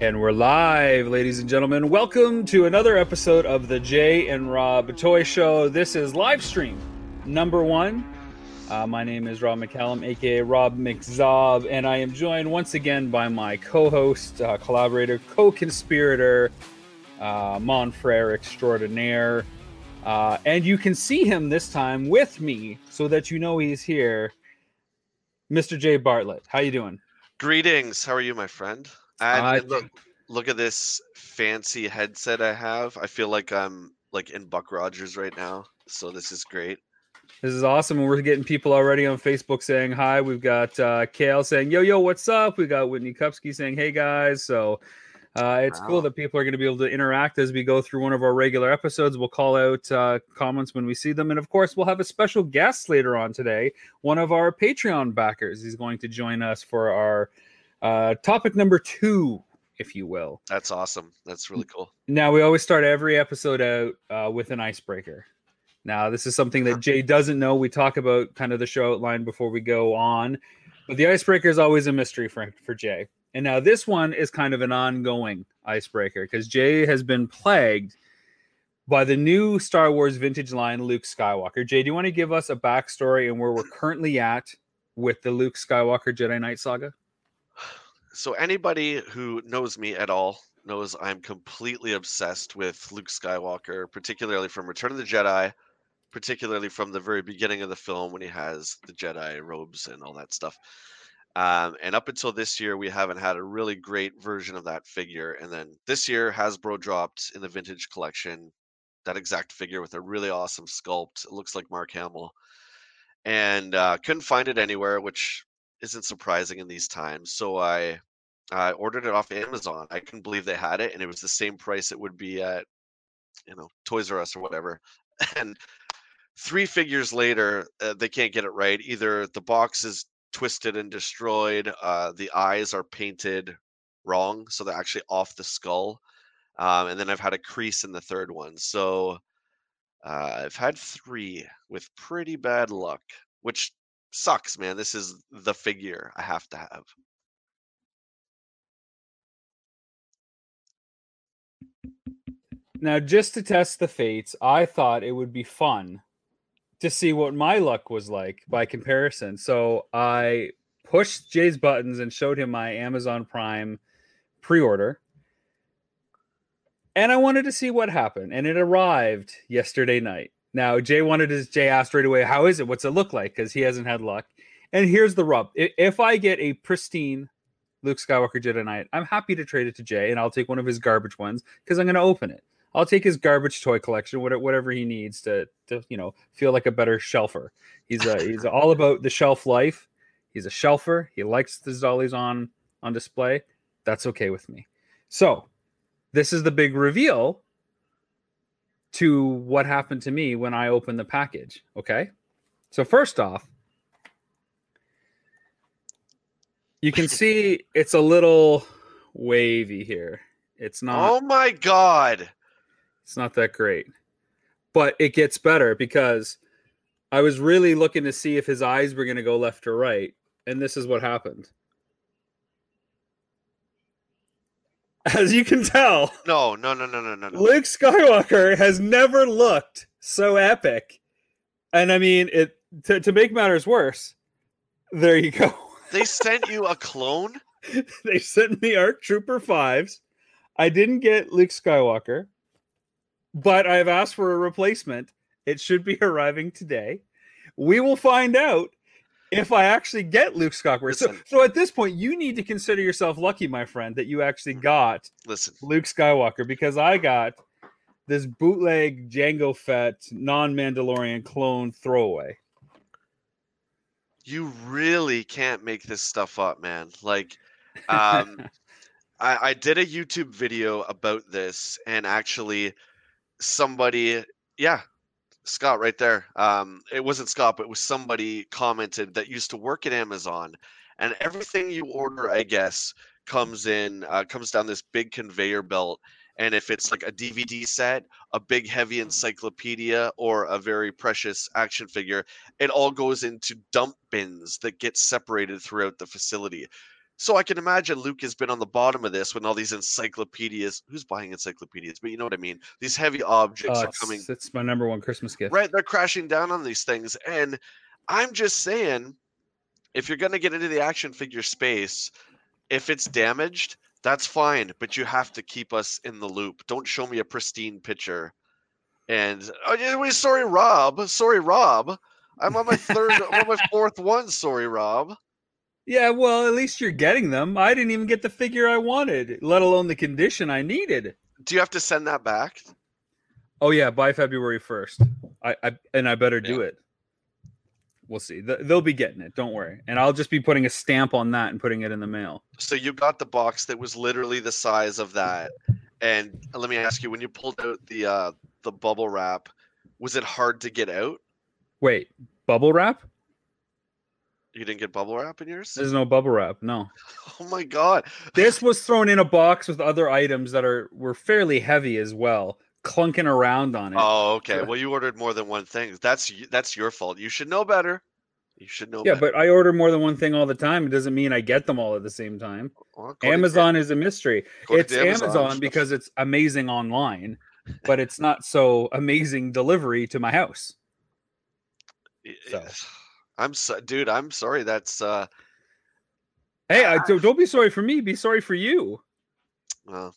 And we're live, ladies and gentlemen. Welcome to another episode of the Jay and Rob Toy Show. This is live stream number one. Uh, my name is Rob McCallum, aka Rob McZob, and I am joined once again by my co host, uh, collaborator, co conspirator, uh, Monfrere extraordinaire. Uh, and you can see him this time with me so that you know he's here. Mr. Jay Bartlett, how you doing? Greetings. How are you, my friend? And look, look at this fancy headset I have. I feel like I'm like in Buck Rogers right now. So this is great. This is awesome. And we're getting people already on Facebook saying hi. We've got uh, Kale saying, yo, yo, what's up? We got Whitney Kupski saying, hey, guys. So uh, it's wow. cool that people are going to be able to interact as we go through one of our regular episodes. We'll call out uh, comments when we see them. And of course, we'll have a special guest later on today, one of our Patreon backers. He's going to join us for our uh, topic number two, if you will. That's awesome. That's really cool. Now, we always start every episode out uh, with an icebreaker. Now, this is something that Jay doesn't know. We talk about kind of the show outline before we go on, but the icebreaker is always a mystery for, for Jay. And now this one is kind of an ongoing icebreaker because Jay has been plagued by the new Star Wars vintage line, Luke Skywalker. Jay, do you want to give us a backstory and where we're currently at with the Luke Skywalker Jedi Knight saga? So anybody who knows me at all knows I'm completely obsessed with Luke Skywalker, particularly from Return of the Jedi, particularly from the very beginning of the film when he has the Jedi robes and all that stuff. Um, and up until this year, we haven't had a really great version of that figure. And then this year, Hasbro dropped in the vintage collection that exact figure with a really awesome sculpt. It looks like Mark Hamill. And uh, couldn't find it anywhere, which isn't surprising in these times. So I I ordered it off Amazon. I couldn't believe they had it, and it was the same price it would be at, you know, Toys R Us or whatever. And three figures later, uh, they can't get it right. Either the box is twisted and destroyed, uh, the eyes are painted wrong, so they're actually off the skull. Um, and then I've had a crease in the third one. So uh, I've had three with pretty bad luck, which sucks, man. This is the figure I have to have. Now, just to test the fates, I thought it would be fun to see what my luck was like by comparison. So I pushed Jay's buttons and showed him my Amazon Prime pre order. And I wanted to see what happened. And it arrived yesterday night. Now, Jay wanted his Jay asked right away, How is it? What's it look like? Because he hasn't had luck. And here's the rub if I get a pristine Luke Skywalker Jedi Knight, I'm happy to trade it to Jay and I'll take one of his garbage ones because I'm going to open it. I'll take his garbage toy collection, whatever he needs to, to you know, feel like a better shelfer. He's a, he's all about the shelf life. He's a shelfer. He likes the dollies on on display. That's okay with me. So, this is the big reveal to what happened to me when I opened the package. Okay, so first off, you can see it's a little wavy here. It's not. Oh my god! It's not that great. But it gets better because I was really looking to see if his eyes were going to go left or right. And this is what happened. As you can tell, no, no, no, no, no, no. Luke Skywalker has never looked so epic. And I mean, it to, to make matters worse, there you go. They sent you a clone? they sent me ARC Trooper 5s. I didn't get Luke Skywalker but I've asked for a replacement. It should be arriving today. We will find out if I actually get Luke Skywalker. So, so at this point, you need to consider yourself lucky, my friend, that you actually mm-hmm. got listen Luke Skywalker because I got this bootleg Jango Fett non-Mandalorian clone throwaway. You really can't make this stuff up, man. Like, um, I, I did a YouTube video about this, and actually, somebody, yeah, Scott right there. Um, it wasn't Scott, but it was somebody commented that used to work at Amazon, and everything you order, I guess, comes in, uh, comes down this big conveyor belt. And if it's like a DVD set, a big heavy encyclopedia, or a very precious action figure, it all goes into dump bins that get separated throughout the facility. So I can imagine Luke has been on the bottom of this when all these encyclopedias. Who's buying encyclopedias? But you know what I mean. These heavy objects Uh, are coming. it's my number one Christmas gift. Right, they're crashing down on these things, and I'm just saying, if you're gonna get into the action figure space, if it's damaged, that's fine, but you have to keep us in the loop. Don't show me a pristine picture. And oh, yeah, sorry, Rob. Sorry, Rob. I'm on my third, I'm on my fourth one. Sorry, Rob. Yeah, well, at least you're getting them. I didn't even get the figure I wanted, let alone the condition I needed. Do you have to send that back? Oh yeah, by February first. I, I and I better do Yeah. it. We'll see. Th- They'll be getting it. Don't worry. And I'll just be putting a stamp on that and putting it in the mail. So you got the box that was literally the size of that. And let me ask you, when you pulled out the uh, the bubble wrap, was it hard to get out? Wait, bubble wrap? You didn't get bubble wrap in yours? There's no bubble wrap. No. Oh my god! This was thrown in a box with other items that are were fairly heavy as well, clunking around on it. Oh, okay. Well, you ordered more than one thing. That's that's your fault. You should know better. You should know. yeah, better. but I order more than one thing all the time. It doesn't mean I get them all at the same time. Well, according to- Amazon is a mystery. It's to Amazon. because it's amazing online, but it's not so amazing delivery to my house. So. I'm so, dude. I'm sorry. That's uh. Hey, I, don't don't be sorry for me. Be sorry for you, Well,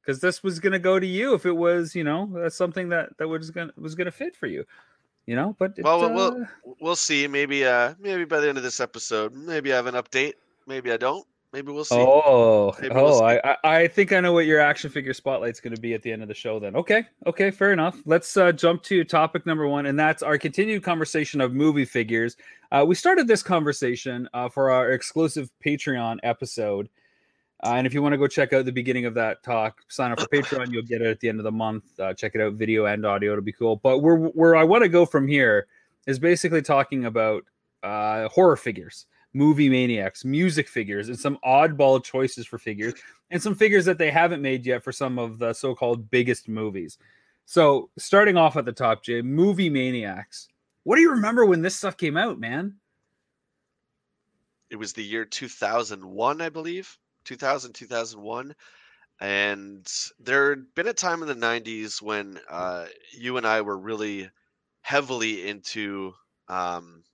because this was gonna go to you if it was, you know, that's something that that was gonna was gonna fit for you, you know. But it, well, well, well, uh, we'll see. Maybe uh, maybe by the end of this episode, maybe I have an update. Maybe I don't. Maybe we'll see. Oh, Maybe we'll oh, see. I, I I think I know what your action figure spotlight's going to be at the end of the show. Then, okay, okay, fair enough. Let's uh, jump to topic number one, and that's our continued conversation of movie figures. Uh, we started this conversation uh, for our exclusive Patreon episode, uh, and if you want to go check out the beginning of that talk, sign up for Patreon. You'll get it at the end of the month. Uh, check it out, video and audio. It'll be cool. But where where I want to go from here is basically talking about uh, horror figures movie maniacs, music figures, and some oddball choices for figures, and some figures that they haven't made yet for some of the so-called biggest movies. So, starting off at the top, Jay, movie maniacs. What do you remember when this stuff came out, man? It was the year 2001, I believe. 2000, 2001. And there had been a time in the 90s when uh, you and I were really heavily into um,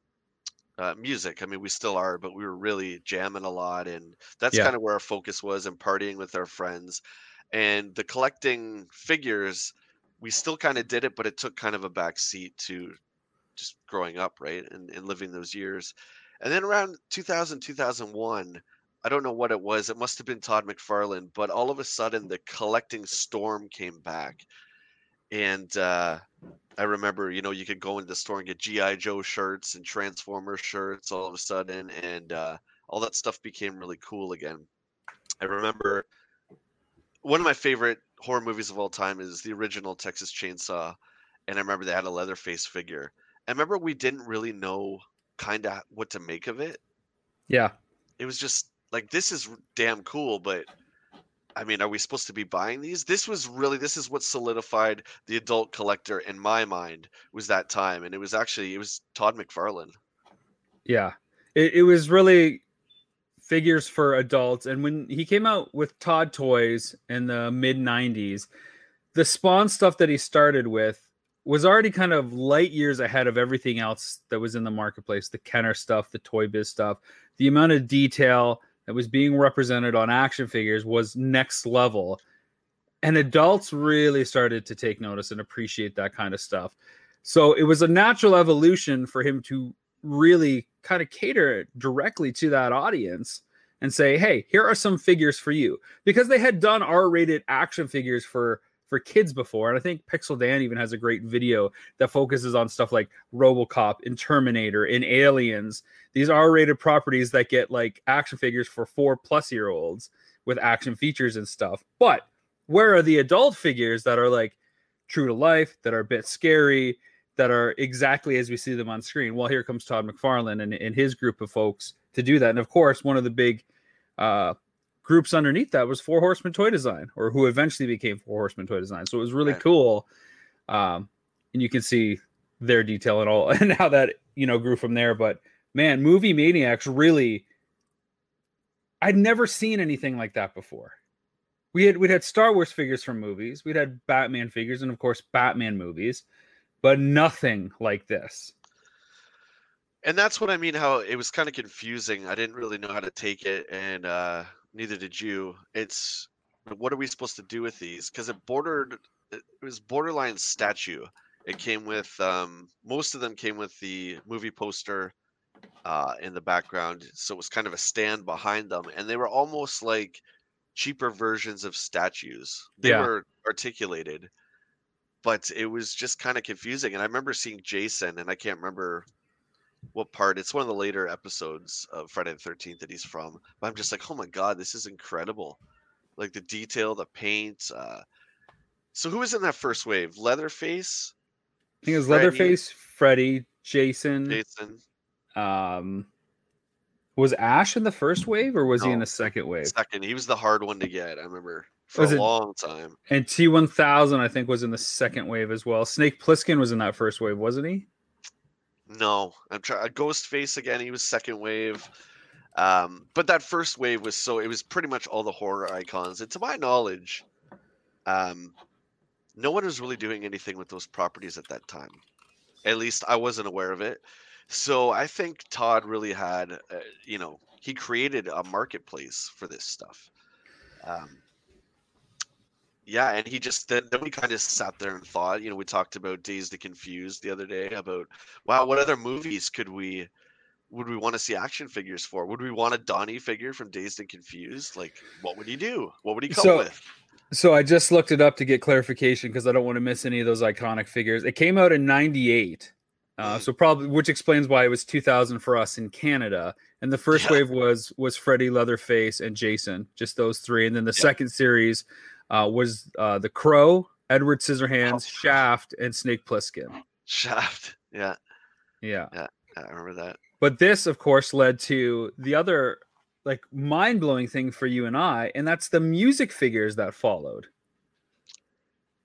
uh, music. I mean, we still are, but we were really jamming a lot. And that's Yeah. kind of where our focus was and partying with our friends. And the collecting figures, we still kind of did it, but it took kind of a back seat to just growing up, right? And, and living those years. And then around 2000, 2001, I don't know what it was. It must have been Todd McFarlane, but all of a sudden the collecting storm came back. And uh, I remember, you know, you could go into the store and get G.I. Joe shirts and Transformer shirts all of a sudden. And uh, all that stuff became really cool again. I remember one of my favorite horror movies of all time is the original Texas Chainsaw. And I remember they had a Leatherface figure. I remember we didn't really know kind of what to make of it. Yeah. It was just like this is damn cool, but I mean, are we supposed to be buying these? This was really this is what solidified the adult collector in my mind was that time, and it was actually it was Todd McFarlane. Yeah. It, it was really figures for adults. And when he came out with Todd Toys in the mid 90s, the Spawn stuff that he started with was already kind of light years ahead of everything else that was in the marketplace the Kenner stuff, the Toy Biz stuff. The amount of detail that was being represented on action figures was next level. And adults really started to take notice and appreciate that kind of stuff. So it was a natural evolution for him to really kind of cater directly to that audience and say, "Hey, here are some figures for you." Because they had done R-rated action figures for for kids before, and I think Pixel Dan even has a great video that focuses on stuff like RoboCop and Terminator and Aliens. These R-rated properties that get like action figures for 4 plus year olds with action features and stuff. But where are the adult figures that are like true to life, that are a bit scary, that are exactly as we see them on screen. Well, here comes Todd McFarlane and, and his group of folks to do that. And of course, one of the big uh, groups underneath that was Four Horsemen Toy Design, or who eventually became Four Horsemen Toy Design. So it was really Right. cool. Um, and you can see their detail and all and how that you know grew from there. But man, movie maniacs really I'd never seen anything like that before. We had we'd had Star Wars figures from movies, we'd had Batman figures, and of course Batman movies, but nothing like this. And that's what I mean. How it was kind of confusing. I didn't really know how to take it, and uh, neither did you. It's what are we supposed to do with these? Because it bordered, it was borderline statue. It came with um, most of them came with the movie poster uh, in the background, so it was kind of a stand behind them, and they were almost like cheaper versions of statues. They Yeah. were articulated, but it was just kind of confusing. And I remember seeing Jason, and I can't remember what part. It's one of the later episodes of Friday the Thirteenth that he's from. But I'm just like, oh my god, this is incredible! Like the detail, the paint. Uh... So who was in that first wave? Leatherface, I think it was Freddy, Leatherface, Freddy, Jason. Jason, Um, was Ash in the first wave or was he in the second wave? second. He was the hard one to get. I remember for Was a it- long time. And T1000, I think, was in the second wave as well. Snake Plissken was in that first wave, wasn't he? No, I'm trying. Ghostface again. He was second wave. Um, but that first wave was so. It was pretty much all the horror icons. And to my knowledge, um, no one was really doing anything with those properties at that time. At least I wasn't aware of it. So I think Todd really had, uh, you know, he created a marketplace for this stuff. Um, yeah, and he just then, then we kind of sat there and thought, you know, we talked about Dazed and Confused the other day about, wow, what other movies could we would we want to see action figures for? Would we want a Donnie figure from Dazed and Confused? Like, what would he do? What would he come So- with? So I just looked it up to get clarification because I don't want to miss any of those iconic figures. It came out in 98. Uh, Mm. so probably which explains why it was 2000 for us in Canada. And the first Yeah. wave was was Freddy Leatherface and Jason, just those three. And then the Yeah. second series uh, was uh, the Crow, Edward Scissorhands, Oh. Shaft, and Snake Plissken. Shaft. Yeah, Yeah. yeah, I remember that. But this, of course, led to the other like mind blowing thing for you and I, and that's the music figures that followed.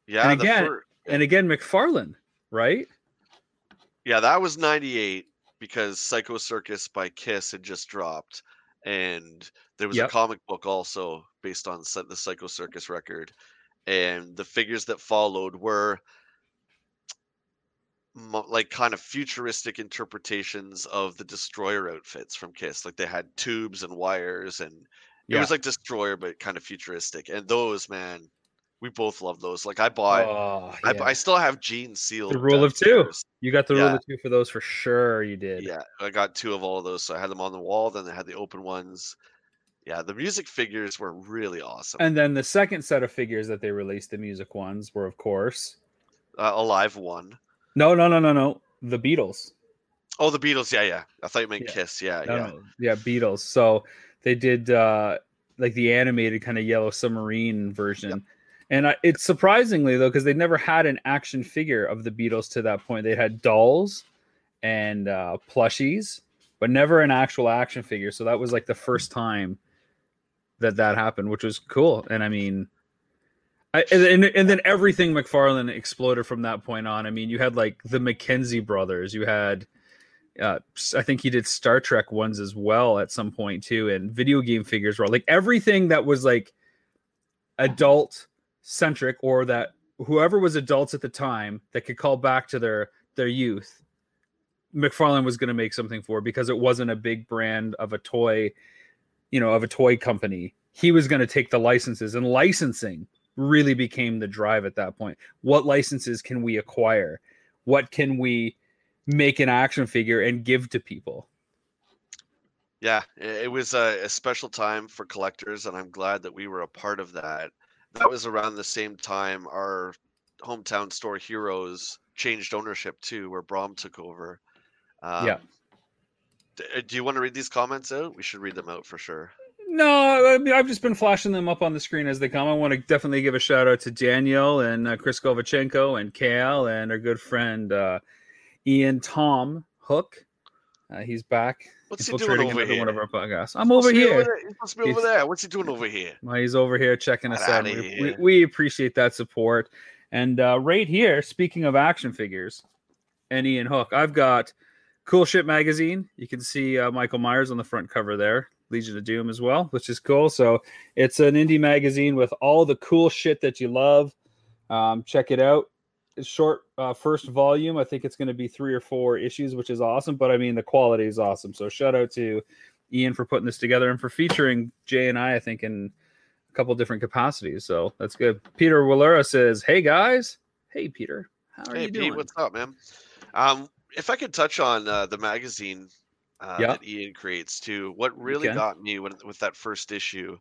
Yeah, And again- And again, McFarlane, right? yeah, that was '98 because Psycho Circus by Kiss had just dropped, and there was Yep. a comic book also based on the Psycho Circus record, and the figures that followed were like kind of futuristic interpretations of the Destroyer outfits from Kiss. Like they had tubes and wires, and it Yeah. was like Destroyer but kind of futuristic. And those, man, we both love those. Like I bought. Oh, I, yeah. I still have Gene sealed. The rule of two. downstairs. you got the rule of two for those for sure. You did. Yeah, I got two of all of those. So I had them on the wall, then I had the open ones. Yeah, the music figures were really awesome. And then the second set of figures that they released, the music ones, were of course uh, Alive one. no, no, no, no, no, the Beatles. Oh, the Beatles. Yeah, yeah. I thought you meant Yeah. Kiss. Yeah, No, yeah. no, yeah, Beatles. So they did uh like the animated kind of yellow submarine version. And I, it's surprisingly though, because they never had an action figure of the Beatles to that point. They had dolls and uh, plushies, but never an actual action figure. So that was like the first time that that happened, which was cool. And I mean, I, and, and, then everything McFarlane exploded from that point on. I mean, you had like the McKenzie brothers, you had uh, I think he did Star Trek ones as well at some point too, and video game figures were like everything that was like adult centric or that whoever was adults at the time that could call back to their their youth. McFarlane was going to make something for because it wasn't a big brand of a toy, you know, of a toy company. He was going to take the licenses and licensing really became the drive at that point. What licenses can we acquire? What can we make an action figure and give to people? Yeah, it was a, a special time for collectors, and I'm glad that we were a part of that. That was around the same time our hometown store Heroes changed ownership too, where Brom took over. Um, Yeah. d- uh, Do you want to read these comments out? We should read them out for sure. No, I mean, I've just been flashing them up on the screen as they come. I want to definitely give a shout out to Daniel and uh, Chris Govachenko and Kale and our good friend uh, Ian Tom Hook. Uh, he's back What's he doing over here? one of our podcasts. I'm over here. He's supposed to be over there. What's he doing over here? Well, he's over here checking us Get out. We, we, we appreciate that support. And uh, right here, speaking of action figures and Ian Hook, I've got Cool Shit Magazine. You can see uh, Michael Myers on the front cover there. Legion of Doom as well, which is cool. So it's an indie magazine with all the cool shit that you love. Um, check it out. Short uh, first volume. I think it's going to be three or four issues, which is awesome. But I mean, the quality is awesome. So shout out to Ian for putting this together and for featuring Jay and I. I think in a couple different capacities. So that's good. Peter Willera says, "Hey guys, hey Peter, how are hey, you doing? Pete, what's up, man? Um, if I could touch on uh, the magazine uh, Yeah. that Ian creates too, what really got me when, with that first issue,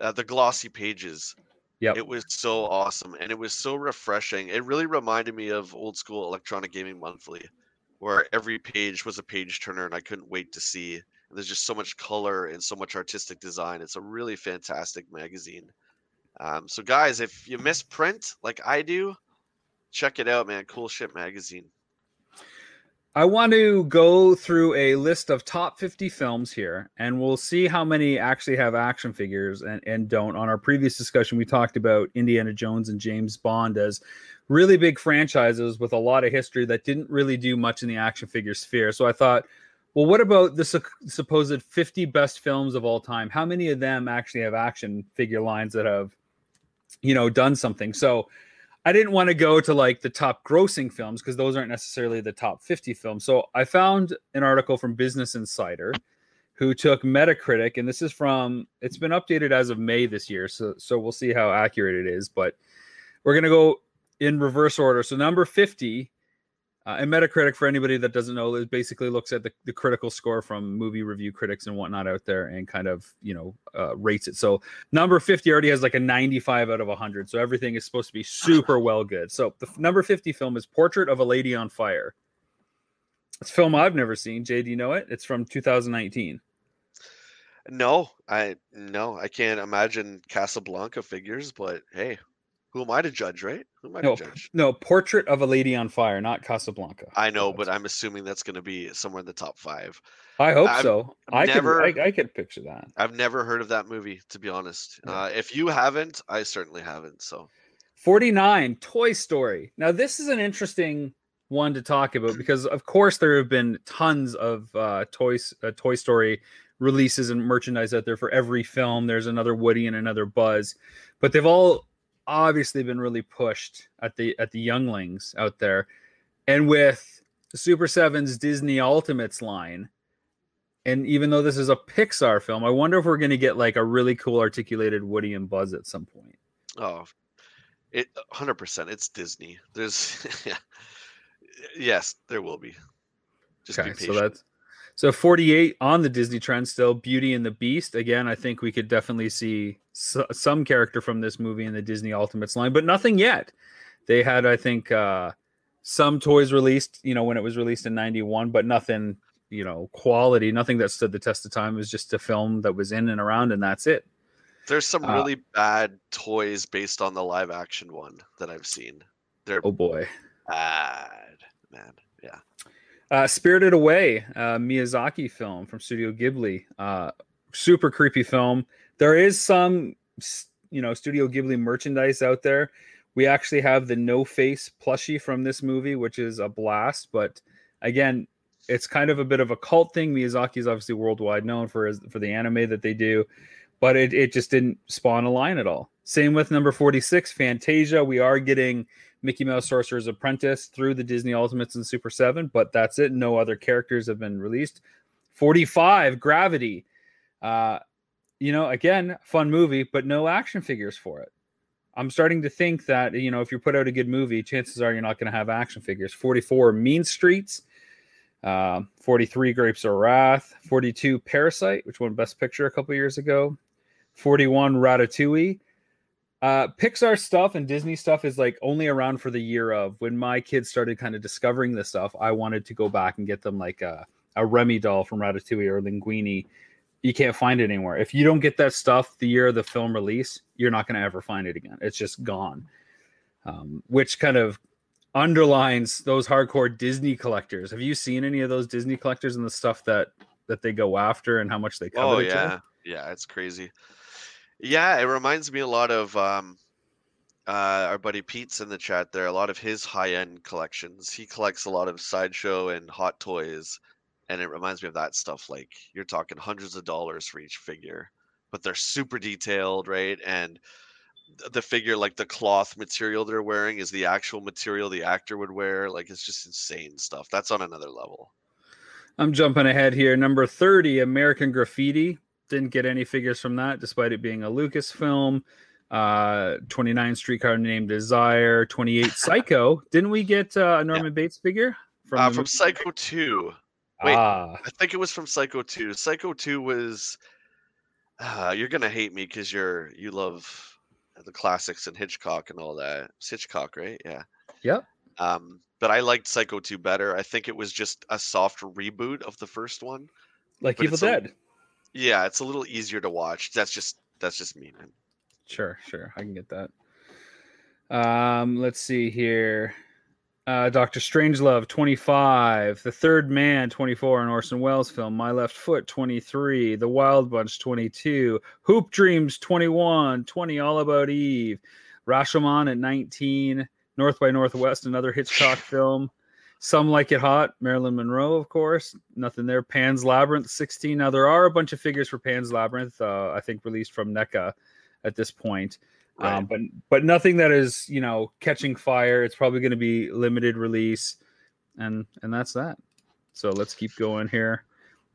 uh, the glossy pages. Yep. It was so awesome and it was so refreshing. It really reminded me of old school Electronic Gaming Monthly, where every page was a page turner and I couldn't wait to see. And there's just so much color and so much artistic design. It's a really fantastic magazine. Um, so, guys, if you miss print like I do, check it out, man. Cool shit magazine. I want to go through a list of top 50 films here, and we'll see how many actually have action figures and, and don't. On our previous discussion, we talked about Indiana Jones and James Bond as really big franchises with a lot of history that didn't really do much in the action figure sphere. So I thought, well, what about the su- supposed 50 best films of all time? How many of them actually have action figure lines that have, you know, done something? So I didn't want to go to like the top grossing films because those aren't necessarily the top 50 films. So I found an article from Business Insider who took Metacritic, and this is from it's been updated as of May this year. So so we'll see how accurate it is, but we're gonna go in reverse order. So number 50, uh, and Metacritic, for anybody that doesn't know, is basically looks at the, the critical score from movie review critics and whatnot out there and kind of, you know, uh, rates it. So number 50 already has like a 95 out of 100. So everything is supposed to be super well good. So the f- number 50 film is Portrait of a Lady on Fire. It's a film I've never seen. Jay, do you know it? It's from 2019. No, I no, I can't imagine Casablanca figures, but hey, who am I to judge, right? Who am I No, to judge? no, Portrait of a Lady on Fire, not Casablanca. I know, but I'm assuming that's going to be somewhere in the top five. I hope I've so. I never- could, I, I could picture that. I've never heard of that movie, to be honest. Yeah. Uh, if you haven't, I certainly haven't. So 49 Toy Story. Now this is an interesting one to talk about because of course there have been tons of uh toys uh, Toy Story releases and merchandise out there for every film. There's another Woody and another Buzz, but they've all obviously been really pushed at the at the younglings out there. And with Super 7's Disney Ultimates line, and even though this is a Pixar film, I wonder if we're going to get like a really cool articulated Woody and Buzz at some point. Oh, it hundred percent. It's Disney. There's, yes, there will be. Just okay, be so that's so 48 on the Disney trend still. Beauty and the Beast. Again, I think we could definitely see s- some character from this movie in the Disney Ultimates line, but nothing yet. They had, I think, uh, some toys released, you know, when it was released in 91, but nothing, you know, quality, nothing that stood the test of time. It was just a film that was in and around, and that's it. There's some uh, really bad toys based on the live action one that I've seen. They're Oh boy. bad, man. Yeah. Uh, Spirited Away, uh, Miyazaki film from Studio Ghibli. Uh, super creepy film. There is some, you know, Studio Ghibli merchandise out there. We actually have the No Face plushie from this movie, which is a blast. But again, it's kind of a bit of a cult thing. Miyazaki is obviously worldwide known for his, for the anime that they do, but it, it just didn't spawn a line at all. Same with number 46, Fantasia. We are getting Mickey Mouse Sorcerer's Apprentice through the Disney Ultimates and Super 7, but that's it. No other characters have been released. 45, Gravity. Uh, you know, again, fun movie, but no action figures for it. I'm starting to think that, you know, if you put out a good movie, chances are you're not going to have action figures. 44, Mean Streets. Uh, 43, Grapes of Wrath. 42, Parasite, which won Best Picture a couple years ago. 41, Ratatouille uh pixar stuff and disney stuff is like only around for the year of when my kids started kind of discovering this stuff i wanted to go back and get them like a, a remy doll from ratatouille or linguini you can't find it anywhere if you don't get that stuff the year of the film release you're not going to ever find it again it's just gone um, which kind of underlines those hardcore disney collectors have you seen any of those disney collectors and the stuff that that they go after and how much they covet Oh other? yeah, yeah, it's crazy. Yeah, it reminds me a lot of um, uh, our buddy Pete's in the chat there. A lot of his high-end collections. He collects a lot of sideshow and hot toys, and it reminds me of that stuff. Like you're talking hundreds of dollars for each figure, but they're super detailed, right? And the figure, like the cloth material they're wearing, is the actual material the actor would wear. Like it's just insane stuff. That's on another level. I'm jumping ahead here. Number 30, American Graffiti. Didn't get any figures from that, despite it being a Lucas film. Uh, 29 Streetcar Named Desire. 28 Psycho. Didn't we get uh, a Norman yeah. Bates figure? From, uh, from Psycho 2. Wait, ah. I think it was from Psycho 2. Psycho 2 was. Uh, you're gonna hate me because you're you love the classics and Hitchcock and all that. It's Hitchcock, right? Yeah. Yep. Um, but I liked Psycho 2 better. I think it was just a soft reboot of the first one. Like but Evil Dead. A, yeah, it's a little easier to watch. That's just that's just me, man. Sure, sure. I can get that. Um, let's see here. Uh, Doctor Strangelove, 25. The Third Man, 24. An Orson Welles film. My Left Foot, 23. The Wild Bunch, 22. Hoop Dreams, 21. 20. All About Eve. Rashomon at 19. North by Northwest, another Hitchcock film. Some Like It Hot, Marilyn Monroe, of course. Nothing there. Pan's Labyrinth, 16. Now, there are a bunch of figures for Pan's Labyrinth, uh, I think released from NECA at this point. Right. Um, but but nothing that is you know catching fire. It's probably going to be limited release, and and that's that. So let's keep going here.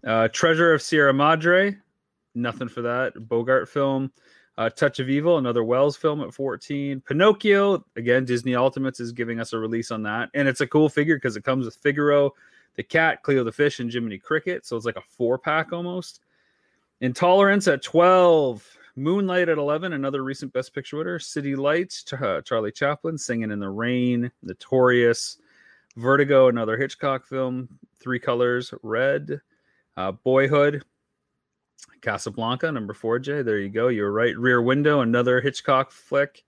Uh, Treasure of Sierra Madre, nothing for that. Bogart film. Uh, Touch of Evil, another Welles film at 14. Pinocchio, again, Disney Ultimates is giving us a release on that. And it's a cool figure because it comes with Figaro, the cat, Cleo the fish, and Jiminy Cricket. So it's like a four pack almost. Intolerance at 12. Moonlight at 11, another recent Best Picture winner. City Lights, uh, Charlie Chaplin, Singing in the Rain, Notorious. Vertigo, another Hitchcock film. Three Colors, Red. Uh, Boyhood, Casablanca, number four, Jay. There you go. You're right. Rear Window, another Hitchcock flick.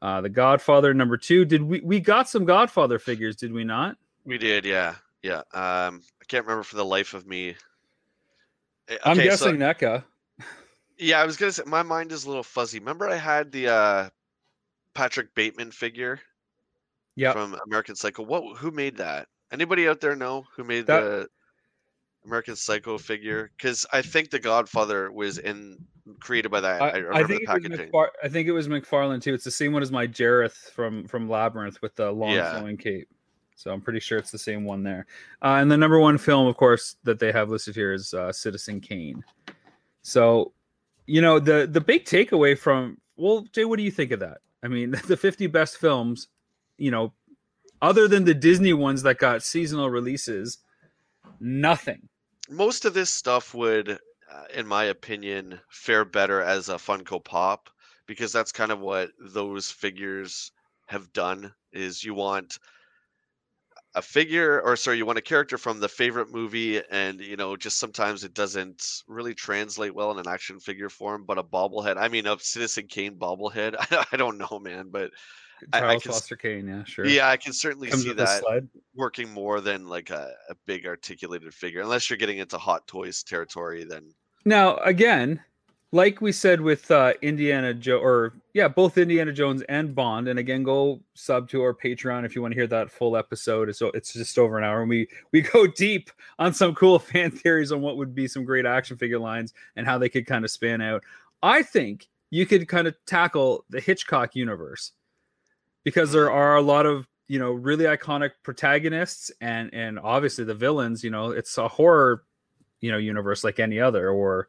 Uh, the Godfather, number two. Did we we got some Godfather figures? Did we not? We did. Yeah, yeah. Um, I can't remember for the life of me. Eh, okay, I'm guessing so, NECA. Yeah, I was gonna say my mind is a little fuzzy. Remember, I had the uh, Patrick Bateman figure. Yeah. From American Psycho. What? Who made that? Anybody out there know who made that, the American Psycho figure? Because I think The Godfather was in created by that. I, I remember I think the packaging. McFar- I think it was McFarlane too. It's the same one as my Jareth from from Labyrinth with the long yeah. flowing cape. So I'm pretty sure it's the same one there. Uh, and the number one film, of course, that they have listed here is uh, Citizen Kane. So you know the the big takeaway from well jay what do you think of that? I mean the 50 best films you know other than the disney ones that got seasonal releases nothing. Most of this stuff would uh, in my opinion fare better as a funko pop because that's kind of what those figures have done is you want a figure or sorry you want a character from the favorite movie and you know just sometimes it doesn't really translate well in an action figure form but a bobblehead i mean a citizen kane bobblehead i, I don't know man but Charles I, I can, Foster Kane, yeah, sure. Yeah, I can certainly Comes see that working more than like a, a big articulated figure, unless you're getting into hot toys territory. Then now, again, like we said with uh, Indiana Joe, or yeah, both Indiana Jones and Bond. And again, go sub to our Patreon if you want to hear that full episode. So it's just over an hour, and we we go deep on some cool fan theories on what would be some great action figure lines and how they could kind of span out. I think you could kind of tackle the Hitchcock universe because there are a lot of you know really iconic protagonists and and obviously the villains. You know, it's a horror you know universe like any other or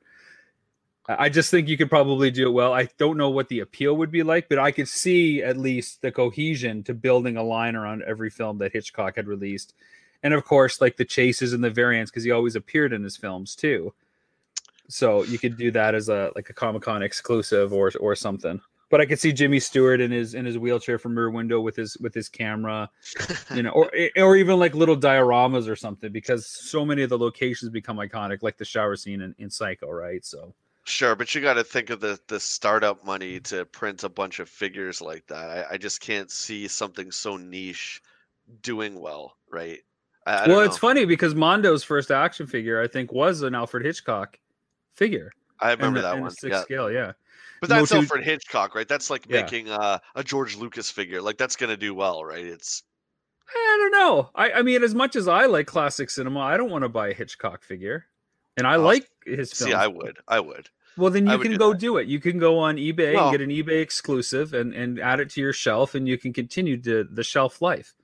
I just think you could probably do it well. I don't know what the appeal would be like, but I could see at least the cohesion to building a line around every film that Hitchcock had released. And of course, like the chases and the variants, because he always appeared in his films too. So you could do that as a like a Comic Con exclusive or or something. But I could see Jimmy Stewart in his in his wheelchair from Rear Window with his with his camera, you know, or or even like little dioramas or something, because so many of the locations become iconic, like the shower scene in, in Psycho, right? So Sure, but you got to think of the the startup money to print a bunch of figures like that. I, I just can't see something so niche doing well, right? I, I well, it's funny because Mondo's first action figure, I think, was an Alfred Hitchcock figure. I remember that one. Six yeah. scale, yeah. But that's Motu- Alfred Hitchcock, right? That's like yeah. making uh, a George Lucas figure. Like that's gonna do well, right? It's I don't know. I, I mean, as much as I like classic cinema, I don't want to buy a Hitchcock figure, and I Oh, like his films. See, I would. I would. Well, then you can do go that. do it. You can go on eBay Well- and get an eBay exclusive and, and add it to your shelf, and you can continue to the shelf life.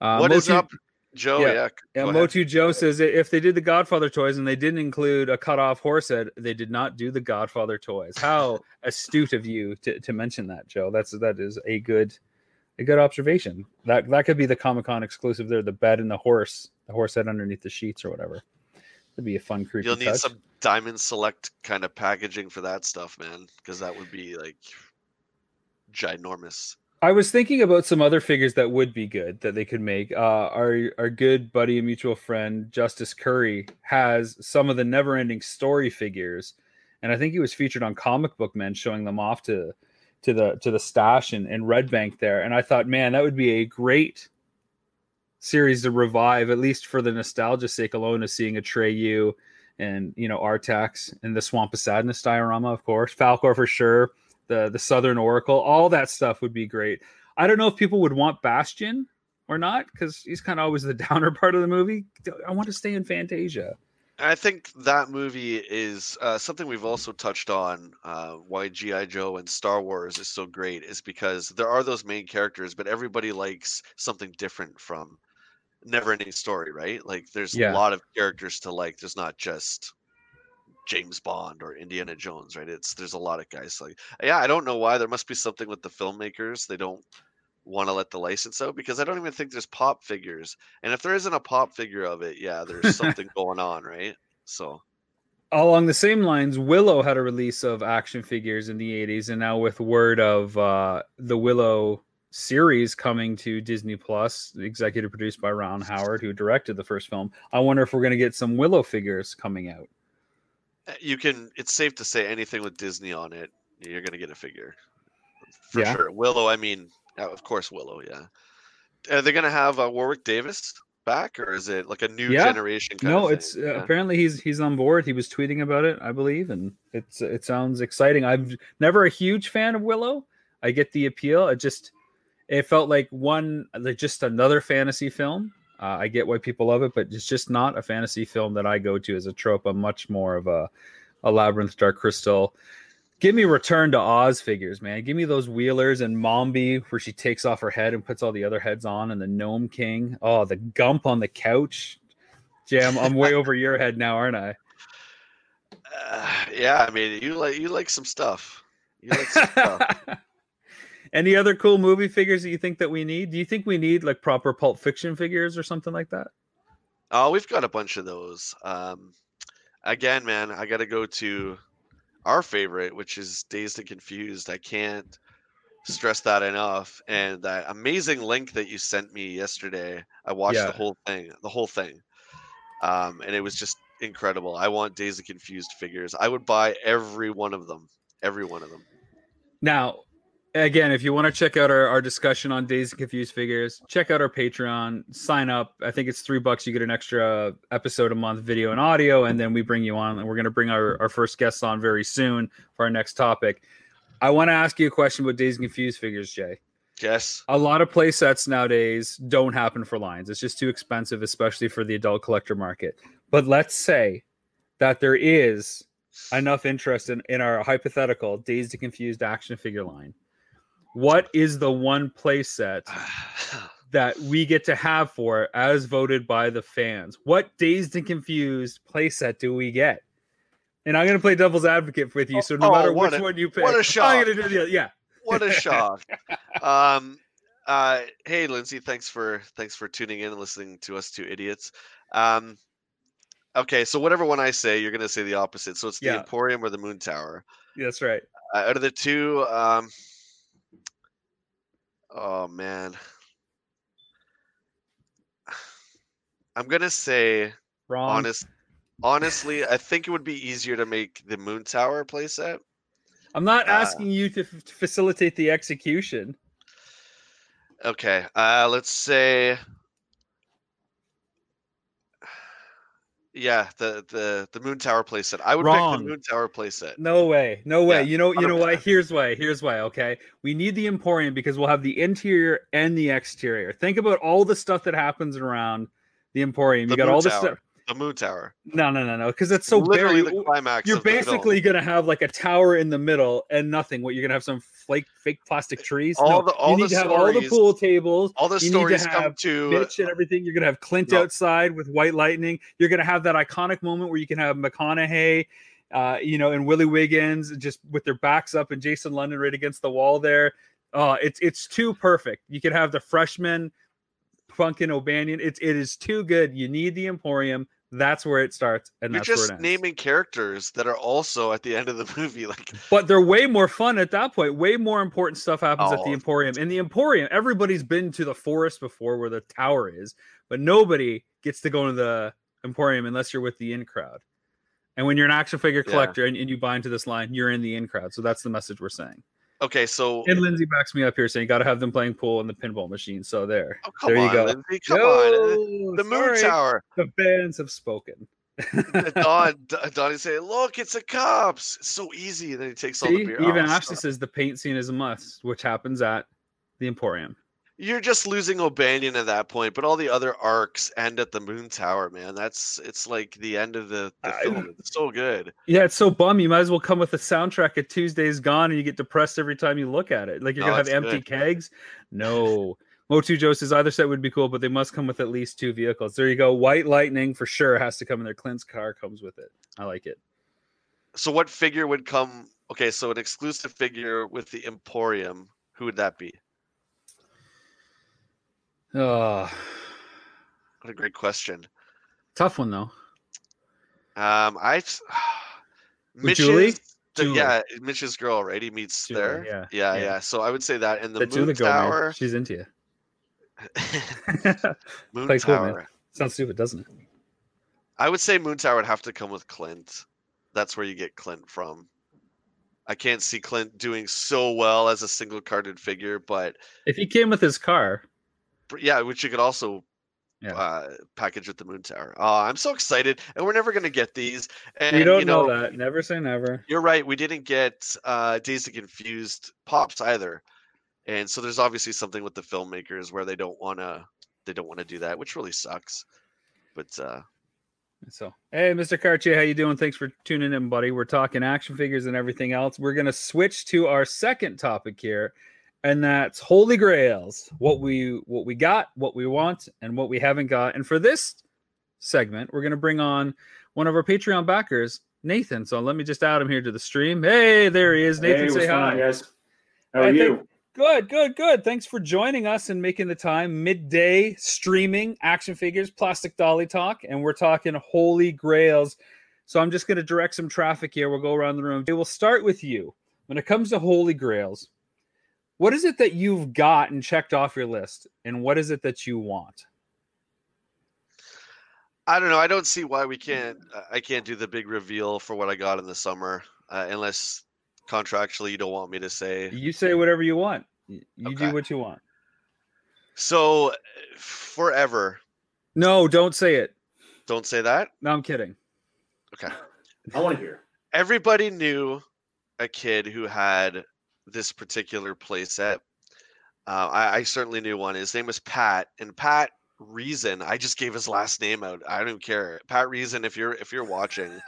Uh, What is Motu- up, Joe? yeah, Yeah. Yeah, go ahead. Motu Joe says if they did the Godfather toys and they didn't include a cut off horse head, they did not do the Godfather toys. How astute of you to, to mention that, Joe. That's that is a good a good observation. That that could be the Comic Con exclusive there, the bed and the horse, the horse head underneath the sheets or whatever. That'd be a fun creepy You'll need touch. some diamond select kind of packaging for that stuff, man, because that would be like ginormous. I was thinking about some other figures that would be good that they could make. Uh, our our good buddy and mutual friend Justice Curry has some of the never-ending story figures, and I think he was featured on Comic Book Men, showing them off to to the to the stash in, in Red Bank there. And I thought, man, that would be a great series to revive, at least for the nostalgia sake alone, of seeing a Atreyu and you know Artax and the Swamp of Sadness diorama, of course, Falkor for sure the the Southern Oracle, all that stuff would be great. I don't know if people would want Bastian or not because he's kind of always the downer part of the movie. I want to stay in Fantasia. I think that movie is uh, something we've also touched on. Uh, why GI Joe and Star Wars is so great is because there are those main characters, but everybody likes something different from Neverending Story, right? Like there's Yeah. a lot of characters to like. There's not just James Bond or Indiana Jones, right? It's there's a lot of guys like yeah. I don't know why. There must be something with the filmmakers. They don't want to let the license out because I don't even think there's pop figures. And if there isn't a pop figure of it, yeah, there's something going on, right? So Along the same lines, Willow had a release of action figures in the 80s, and now with word of uh, the Willow series coming to Disney Plus, executive produced by Ron Howard, who directed the first film, I wonder if we're going to get some Willow figures coming out. uh, you can. It's safe to say anything with Disney on it, you're gonna get a figure for Yeah. sure. Willow, I mean, of course, Willow. Yeah. Are they gonna have uh, Warwick Davis back, or is it like a new Yeah. generation? Kind no it's uh, Yeah. apparently he's he's on board he was tweeting about it i believe and it's it sounds exciting i'm never a huge fan of willow i get the appeal it just it felt like one like just another fantasy film uh, i get why people love it but it's just not a fantasy film that i go to as a trope i'm much more of a a labyrinth dark crystal give me return to oz figures man give me those wheelers and mombi where she takes off her head and puts all the other heads on and the gnome king oh the gump on the couch Jam, I'm way over your head now, aren't I? Uh, yeah, I mean, you like you like some stuff. You like some stuff. Any other cool movie figures that you think that we need? Do you think we need like proper Pulp Fiction figures or something like that? Oh, we've got a bunch of those. Um, again, man, I got to go to our favorite, which is Dazed and Confused. I can't stress that enough. And that amazing link that you sent me yesterday, I watched Yeah. the whole thing, the whole thing, um, and it was just incredible. I want Dazed and Confused figures. I would buy every one of them, every one of them. Now, again, if you want to check out our, our discussion on Dazed and Confused figures, check out our Patreon, sign up. I think it's three bucks. You get an extra episode a month, video and audio, and then we bring you on. And we're going to bring our, our first guests on very soon for our next topic. I want to ask you a question about Dazed and Confused figures, Jay. Yes. a lot of play sets nowadays don't happen for lines. It's just too expensive, especially for the adult collector market. But let's say that there is enough interest in, in our hypothetical dazed and confused action figure line. What is the one play set that we get to have for it as voted by the fans? What dazed and confused play set do we get? And I'm going to play devil's advocate with you. So no Oh, matter what which a- one you pick, what a I'm shock. going to do the yeah. what a shock. um, uh, hey, Lindsay, thanks for thanks for tuning in and listening to us two idiots. Um, okay, so whatever one I say, you're gonna say the opposite. So it's the Yeah. Emporium or the Moon Tower. That's right. Uh, out of the two, um, oh man, I'm gonna say Wrong. honest. Honestly, I think it would be easier to make the Moon Tower playset. I'm not Uh, asking you to, f- to facilitate the execution. Okay, uh, let's say Yeah, the the the Moon Tower playset. I would Wrong. pick the Moon Tower playset. No way. No way. Yeah, you know, you know why? 100%. Here's why. Here's why. Okay. We need the Emporium because we'll have the interior and the exterior. Think about all the stuff that happens around the Emporium. You The got Moon all the stuff. The Moon Tower. No, no, no, no. Because it's so literally buried. the climax. You're basically gonna have like a tower in the middle and nothing. What you're gonna have some flake, fake plastic trees. All no, the- all you need the to have all the pool tables. all the you need to stories come to Mitch and everything. You're gonna have Clint No. outside with White Lightning. You're gonna have that iconic moment where you can have McConaughey, uh, you know, and Wiley Wiggins just with their backs up and Jason London right against the wall there. Oh, it's it's too perfect. You could have the freshman, Funkin O'Bannion. It's it is too good. You need the Emporium. That's where it starts, and You're that's where just it ends. naming characters that are also at the end of the movie. Like But they're way more fun at that point. Way more important stuff happens at the Oh. Emporium. In the Emporium, everybody's been to the forest before where the tower is, but nobody gets to go to the Emporium unless you're with the in crowd. And when you're an action figure Yeah. collector and, and you buy into this line, you're in the in crowd. So that's the message we're saying. Okay, so And Lindsay backs me up here saying, you got to have them playing pool in the pinball machine. So there. oh, come there you on, go. Lindsay, come on. No, The Moon sorry. Tower. The fans have spoken. Don, Donnie saying, "Look, it's a cops." It's so easy, and then he takes all the beer. even Ashley says the paint scene is a must, which happens at the Emporium. You're just losing O'Bannion at that point, but all the other arcs end at the Moon Tower, man. That's it's like the end of the, the I- film. It's so good. Yeah, it's so bum. You might as well come with a soundtrack of Tuesday's Gone, and you get depressed every time you look at it. Like you're No, gonna have empty good. kegs. No, Motu Joe says either set would be cool, but they must come with at least two vehicles. There you go. White Lightning for sure has to come in there. Clint's car comes with it. I like it. So, what figure would come? Okay, so an exclusive figure with the Emporium. Who would that be? Oh, What a great question. tough one though. Um, I With Julie? Mitch's- the- Julie. yeah, Mitch's girl, right? He meets Julie, there. yeah, yeah, yeah. yeah. So I would say that in the That Moon Julie girl, Tower. she's into you. Moon Play cool. Tower. Sounds stupid, doesn't it? I would say Moon Tower would have to come with Clint. That's where you get Clint from. I can't see Clint doing so well as a single carded figure, but If he came with his car, but yeah, which you could also Yeah. uh, package with the Moon Tower. Oh, I'm so excited, and we're never gonna get these. And we don't you know, know that. Never say never. You're right. We didn't get uh, Dazed and Confused pops either, and so there's obviously something with the filmmakers where they don't want to they don't want to do that, which really sucks. But uh, So, hey, Mr. Cartier, how you doing? Thanks for tuning in, buddy. We're talking action figures and everything else. We're gonna switch to our second topic here, and that's Holy Grails. What we what we got, what we want, and what we haven't got. And for this segment, we're gonna bring on one of our Patreon backers, Nathan. So let me just add him here to the stream. Hey, there he is. Nathan, hey, say what's going hi. on, guys? How I are think- you? Good, good, good. Thanks for joining us and making the time. Midday streaming action figures, plastic dolly talk, and we're talking holy grails. So I'm just going to direct some traffic here. We'll go around the room. We'll start with you. When it comes to holy grails, what is it that you've got and checked off your list, and what is it that you want? I don't know. I don't see why we can't. uh, I can't do the big reveal for what I got in the summer, uh, unless contractually you don't want me to say. You say whatever you want. You Okay. do what you want. So, uh, forever. No, don't say it. Don't say that. No, I'm kidding. Okay. I want to hear. Everybody knew a kid who had this particular playset. Uh, I, I certainly knew one. His name was Pat, and Pat Reason. I just gave his last name out. I don't care. Pat Reason, if you're if you're watching,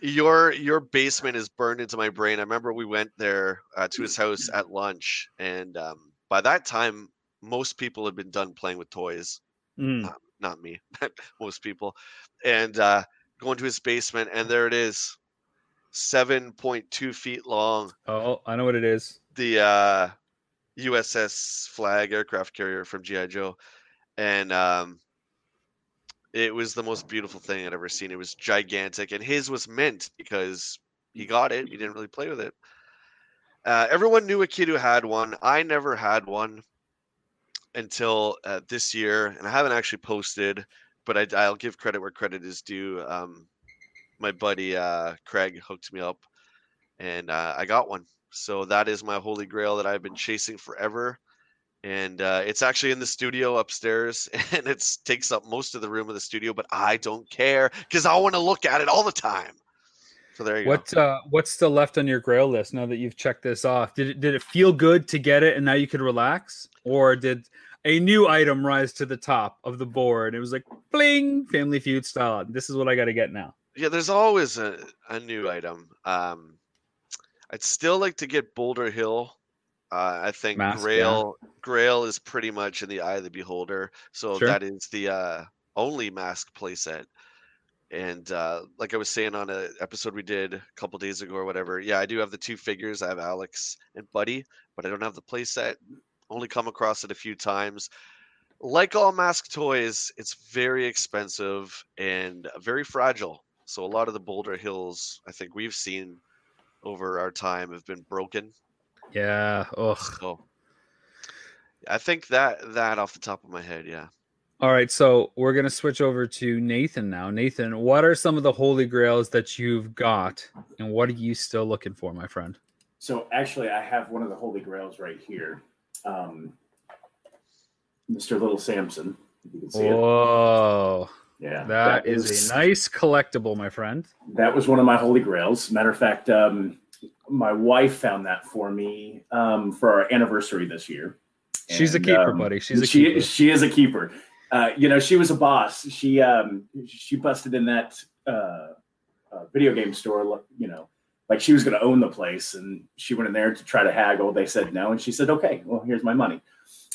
your your basement is burned into my brain. I remember we went there uh, to his house at lunch, and um, by that time, most people had been done playing with toys. Mm. Not me, most people, and uh, going to his basement, and there it is, seven point two feet long. Oh, I know what it is. The uh, USS Flagg aircraft carrier from GI Joe, and um, it was the most beautiful thing I'd ever seen. It was gigantic, and his was mint because he got it. He didn't really play with it. Uh, everyone knew a kid who had one. I never had one until uh, this year, and I haven't actually posted, but I, I'll give credit where credit is due. Um, my buddy uh, Craig hooked me up, and uh, I got one. So that is my holy grail that I've been chasing forever, and uh, it's actually in the studio upstairs, and it takes up most of the room of the studio. But I don't care because I want to look at it all the time. So there you what, go. uh, what's still left on your Grail list now that you've checked this off? Did it did it feel good to get it, and now you could relax, or did a new item rise to the top of the board? It was like bling, Family Feud style. This is what I got to get now. Yeah, there's always a, a new item. Um, I'd still like to get Boulder Hill. Uh, I think Mask, yeah. Grail Grail is pretty much in the eye of the beholder. So Sure. that is the uh, only mask playset. And uh, like I was saying on an episode we did a couple days ago or whatever, yeah, I do have the two figures. I have Alex and Buddy, but I don't have the playset. Only come across it a few times. Like all mask toys, it's very expensive and very fragile. So a lot of the Boulder Hills, I think we've seen over our time, have been broken. Yeah. Ugh. So I think that that off the top of my head, yeah. All right, so we're gonna switch over to Nathan now. Nathan, what are some of the holy grails that you've got, and what are you still looking for, my friend? So actually, I have one of the holy grails right here, um, Mr. Little Samson. If you can see it. Yeah, that is was- a nice collectible, my friend. That was one of my holy grails. Matter of fact, um, my wife found that for me um, for our anniversary this year. She's a keeper, um, buddy. She's a she keeper. she is a keeper. Uh, you know, she was a boss. She um she busted in that uh, uh, video game store. You know, like she was going to own the place, and she went in there to try to haggle. They said no, and she said, "Okay, well, here's my money."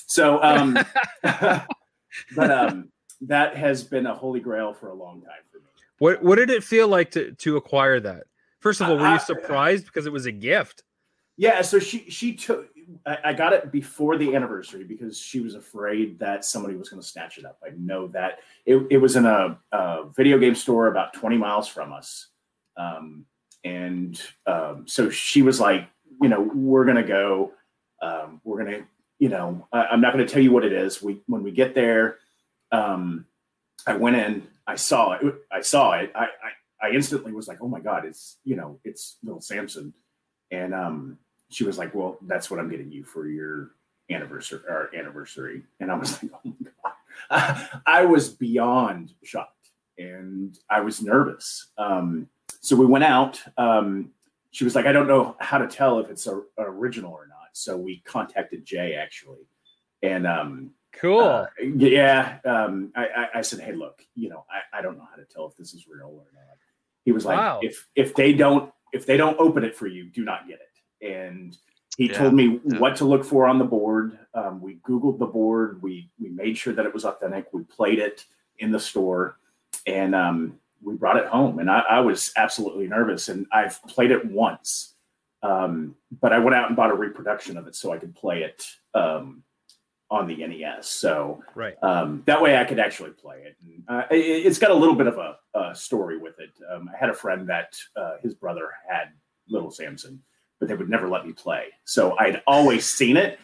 So, um, but um, that has been a holy grail for a long time for me. What what did it feel like to to acquire that? First of all, were you surprised because it was a gift? Yeah, so she she took. I, I got it before the anniversary because she was afraid that somebody was going to snatch it up. I know that it, it was in a, a video game store about twenty miles from us, um, and um, so she was like, you know, we're going to go. Um, we're going to, you know, I, I'm not going to tell you what it is. We when we get there, um, I went in. I saw it. I saw it. I, I I instantly was like, oh my god, it's you know, it's little Samson and um, she was like, "Well, that's what I'm getting you for your anniversary or anniversary." And I was like, "Oh my god!" I was beyond shocked, and I was nervous. Um, so we went out. Um, she was like, "I don't know how to tell if it's a, original or not." So we contacted Jay actually, and um, Cool. uh, yeah. Um, I, I, I said, hey, look, you know, I, I don't know how to tell if this is real or not. He was like, Wow. if if they don't if they don't open it for you, do not get it. And he Yeah, told me yeah. what to look for on the board. Um, we Googled the board. We we made sure that it was authentic. We played it in the store, and um, we brought it home. And I, I was absolutely nervous. And I've played it once, um, but I went out and bought a reproduction of it so I could play it um, on the NES. So right. um, that way I could actually play it. And, uh, it it's got a little bit of a, a story with it. Um, I had a friend that uh, his brother had Little Samson, but they would never let me play. So I'd always seen it,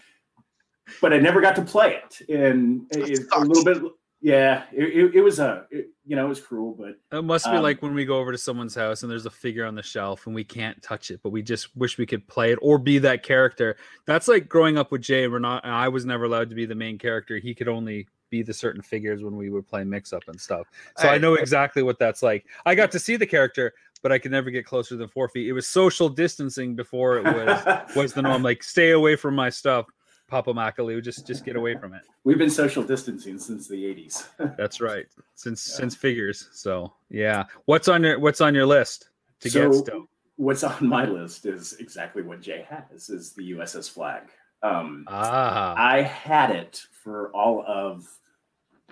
but I never got to play it. And That it's a little bit, yeah, it, it, it was a, it, you know, it was cruel, but It must be Um, like when we go over to someone's house and there's a figure on the shelf and we can't touch it, but we just wish we could play it or be that character. That's like growing up with Jay. We're not. and I was never allowed to be the main character. He could only be the certain figures when we would play mix up and stuff. So I Hey. know exactly what that's like. I got to see the character, but I could never get closer than four feet. It was social distancing before it was was the norm. Like stay away from my stuff, Papa Macalu. Just just get away from it. we've been social distancing since the 80s. That's right. Since Yeah. since figures. So yeah. What's on your What's on your list to So- get still? What's on my list is exactly what Jay has is the USS Flagg. Um, Ah, I had it for all of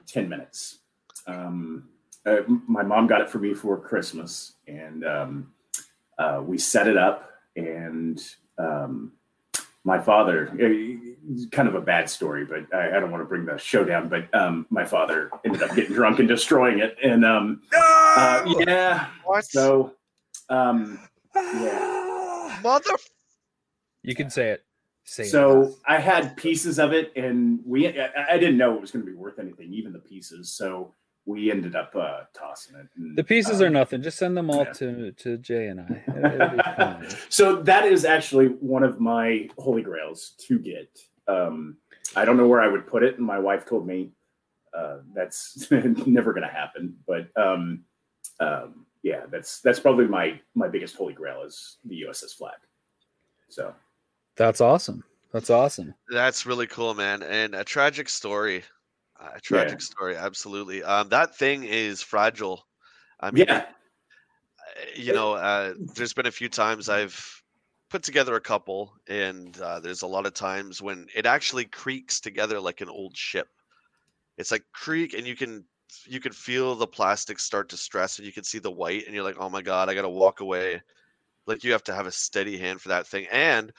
10 minutes. Um, uh, my mom got it for me for Christmas, and um, uh, we set it up. And um, my father, eh, kind of a bad story, but I, I don't want to bring the show down. But um, my father ended up getting drunk and destroying it. And um, uh, yeah, What? so um, yeah. Mother. you can say it. Say it. So I had pieces of it, and we I, I didn't know it was going to be worth anything, even the pieces. So we ended up uh, tossing it. And, The pieces um, are nothing. Just send them all yeah. to to Jay and I. It- It'll be fine. So that is actually one of my holy grails to get. Um, I don't know where I would put it, and my wife told me uh, that's never going to happen. But um, um, yeah, that's that's probably my my biggest holy grail is the USS Flagg. So That's awesome. That's awesome. That's really cool, man, and a tragic story. A tragic story, absolutely. Um, that thing is fragile. I mean, yeah, you know, uh, there's been a few times I've put together a couple, and uh, there's a lot of times when it actually creaks together like an old ship. It's like creak, and you can you can feel the plastic start to stress, and you can see the white, and you're like, oh my god, I gotta walk away. Like you have to have a steady hand for that thing, and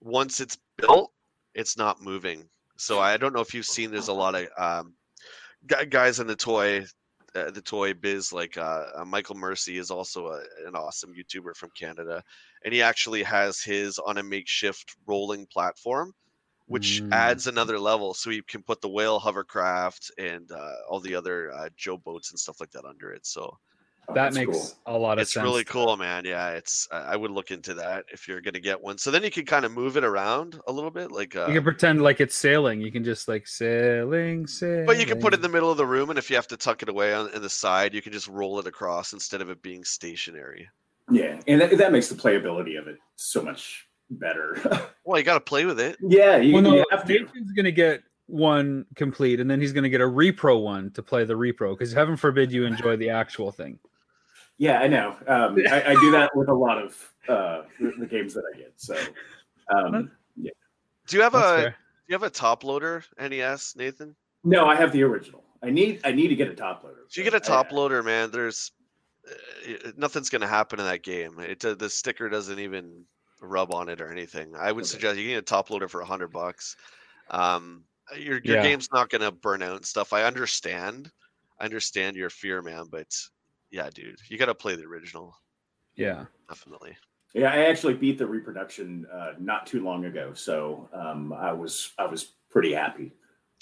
once it's built, it's not moving. So I don't know if you've seen. There's a lot of um, guys in the toy uh, the toy biz like uh, uh, michael mercy is also a, an awesome youtuber from canada and he actually has his on a makeshift rolling platform which Mm. adds another level so you can put the whale hovercraft and uh, all the other uh, joe boats and stuff like that under it so that that's makes cool. a lot of it's sense. really cool man yeah it's I I would look into that if you're gonna get one so then you can kind of move it around a little bit like uh, You can pretend like it's sailing. You can just like sailing, sailing. But you can put it in the middle of the room, and if you have to tuck it away on in the side, you can just roll it across instead of it being stationary. Yeah, and that, that makes the playability of it so much better. Well, you got to play with it. yeah, you, Well, no, you have to. Nathan's gonna get one complete, and then he's gonna get a repro one to play the repro because heaven forbid you enjoy the actual thing. Yeah, I know. Um, I, I do that with a lot of uh, the, the games that I get. So, um, Do you have That's a fair. Do you have a top loader NES, Nathan? no, I have the original. I need I need to get a top loader. If you get a top I- loader, man, there's uh, nothing's gonna happen in that game. It uh, the sticker doesn't even rub on it or anything. I would Okay. suggest you get a top loader for a hundred bucks. Um, your your Yeah. game's not gonna burn out and stuff. I understand. I understand your fear, man, but yeah, dude, you got to play the original. Yeah. Definitely. Yeah, I actually beat the reproduction uh, not too long ago, so um, I was I was pretty happy.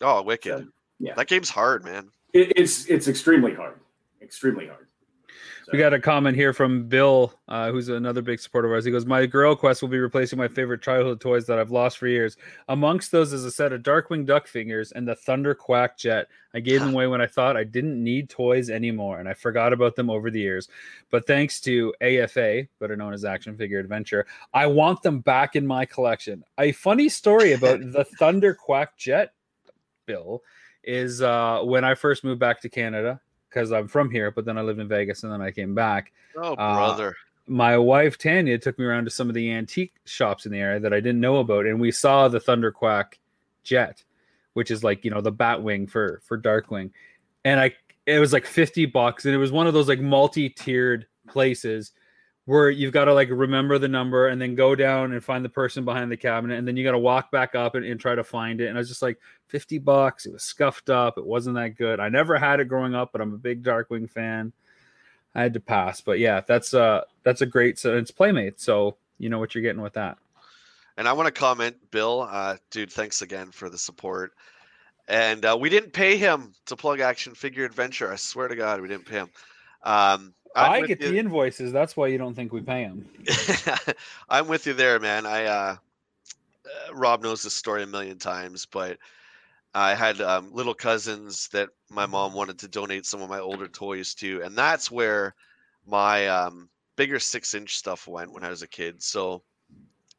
Oh, wicked. So, yeah. That game's hard, man. It, it's it's extremely hard, extremely hard. We got a comment here from Bill, uh, who's another big supporter of ours. He goes, My Girl Quest will be replacing my favorite childhood toys that I've lost for years. Amongst those is a set of Darkwing Duck figures and the Thunderquack Jet. I gave them away when I thought I didn't need toys anymore, and I forgot about them over the years. But thanks to AFA, better known as Action Figure Adventure, I want them back in my collection. A funny story about the Thunderquack Jet, Bill, is uh, when I first moved back to Canada, because I'm from here, but then I lived in Vegas and then I came back. Oh, Uh, brother. My wife Tanya took me around to some of the antique shops in the area that I didn't know about, and we saw the Thunderquack jet, which is like you know the Batwing for for Darkwing, and I it was like fifty bucks, and it was one of those like multi-tiered places where you've got to like remember the number and then go down and find the person behind the cabinet and then you got to walk back up and, and try to find it and i was just like 50 bucks it was scuffed up it wasn't that good i never had it growing up but i'm a big darkwing fan i had to pass but yeah that's uh that's a great so it's playmate so you know what you're getting with that And I want to comment, Bill, uh, dude, thanks again for the support. And uh, we didn't pay him to plug Action Figure Adventure. I swear to God, we didn't pay him. Um, i get you- the invoices that's why you don't think we pay them I'm with you there, man. I uh, uh, Rob knows this story a million times, but I had um, little cousins that my mom wanted to donate some of my older toys to, and that's where my um, bigger six-inch stuff went when I was a kid. So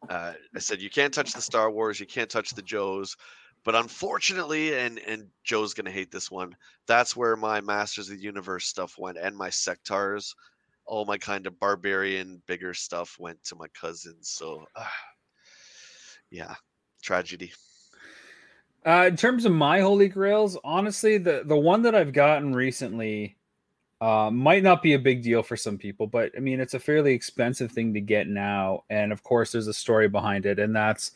uh, I said, "You can't touch the Star Wars, you can't touch the Joes." But unfortunately, and and Joe's gonna hate this one. That's where my Masters of the Universe stuff went, and my Sectars all my kind of barbarian bigger stuff went to my cousins so uh, yeah tragedy Uh, in terms of my holy grails, honestly, the the one that I've gotten recently uh, might not be a big deal for some people, but I mean, it's a fairly expensive thing to get now, and of course, there's a story behind it, and that's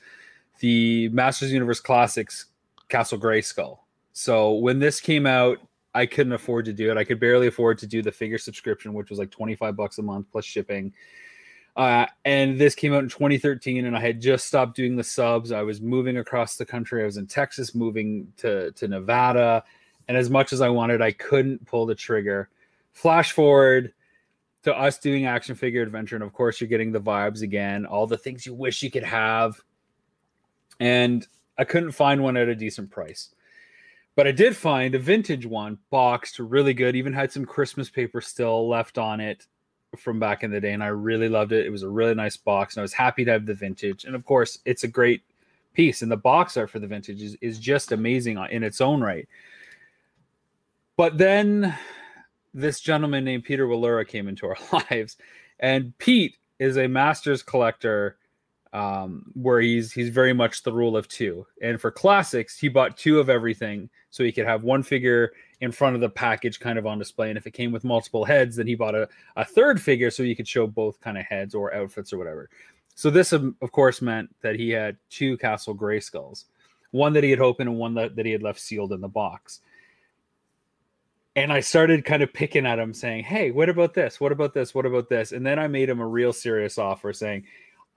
the Masters Universe Classics Castle Grayskull. So when this came out, I couldn't afford to do it. I could barely afford to do the figure subscription, which was like 25 bucks a month plus shipping. Uh, and this came out in 2013, and I had just stopped doing the subs. I was moving across the country. I was in Texas, moving to to Nevada, and as much as I wanted, I couldn't pull the trigger. Flash forward to us doing action figure adventure, and of course, you're getting the vibes again, all the things you wish you could have. And I couldn't find one at a decent price. But I did find a vintage one boxed really good, even had some Christmas paper still left on it from back in the day. And I really loved it. It was a really nice box. And I was happy to have the vintage. And of course, it's a great piece. And the box art for the vintage is, is just amazing in its own right. But then this gentleman named Peter Wallura came into our lives. And Pete is a master's collector um, where he's he's very much the rule of two. And for classics, he bought two of everything so he could have one figure in front of the package kind of on display. And if it came with multiple heads, then he bought a, a third figure so he could show both kind of heads or outfits or whatever. So this, of course, meant that he had two Castle Grayskulls, one that he had opened and one that, that he had left sealed in the box. And I started kind of picking at him, saying, Hey, what about this? What about this? What about this? And then I made him a real serious offer saying,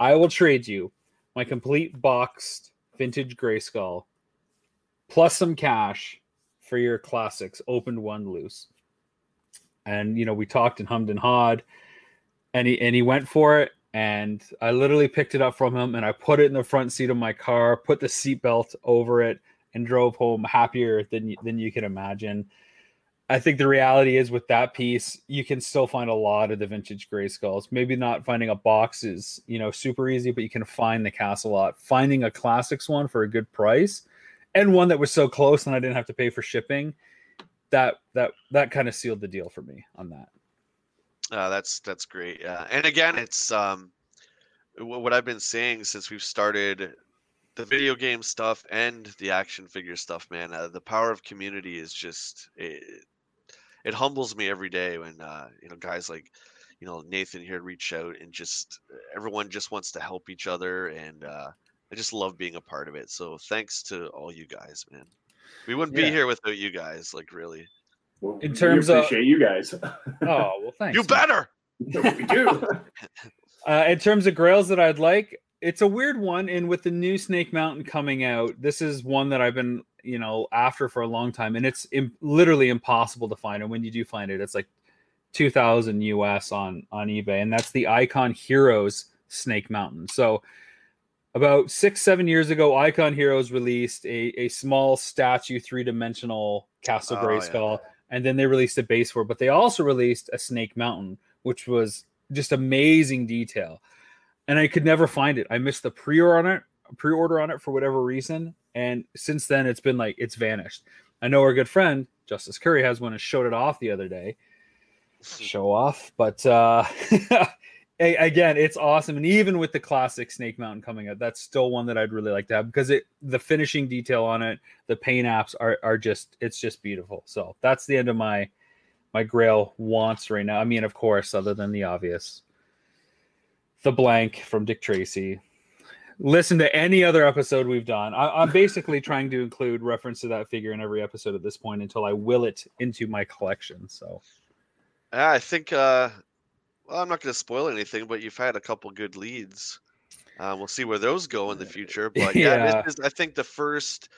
I will trade you my complete boxed vintage Grayskull plus some cash for your classics, opened one loose. And you know, we talked and hummed and hawed, and he and he went for it. And I literally picked it up from him and I put it in the front seat of my car, put the seatbelt over it, and drove home happier than than you can imagine. I think the reality is with that piece, you can still find a lot of the vintage Grayskulls. Maybe not finding a box is, you know, super easy, but you can find the castle lot. Finding a classics one for a good price and one that was so close and I didn't have to pay for shipping, that that that kind of sealed the deal for me on that. Uh, that's that's great. Yeah. And again, it's um what I've been saying since we've started the video game stuff and the action figure stuff, man. Uh, the power of community is just it, it humbles me every day when uh, you know guys like you know Nathan here reach out and just everyone just wants to help each other and uh, I just love being a part of it. So thanks to all you guys, man. We wouldn't yeah. be here without you guys, like really. Well, in terms we appreciate of you guys. oh well, thanks. You better. we do. Uh, in terms of grails that I'd like, it's a weird one. And with the new Snake Mountain coming out, this is one that I've been you know after for a long time and it's Im- literally impossible to find and when you do find it it's like 2000 us on on ebay and that's the icon heroes snake mountain so about six seven years ago icon heroes released a, a small statue three-dimensional castle oh, grayskull yeah. and then they released a base for it but they also released a snake mountain which was just amazing detail and i could never find it i missed the pre-order on it pre-order on it for whatever reason and since then, it's been like it's vanished. I know our good friend Justice Curry has one and showed it off the other day. Show off, but uh, again, it's awesome. And even with the classic Snake Mountain coming out, that's still one that I'd really like to have because it the finishing detail on it, the paint apps are are just it's just beautiful. So that's the end of my my Grail wants right now. I mean, of course, other than the obvious, the blank from Dick Tracy, listen to any other episode we've done. I, am basically trying to include reference to that figure in every episode at this point until I will it into my collection. So, I think. uh Well, I'm not going to spoil anything, but you've had a couple good leads. Uh, we'll see where those go in the future. But yeah, yeah. Is, I think the first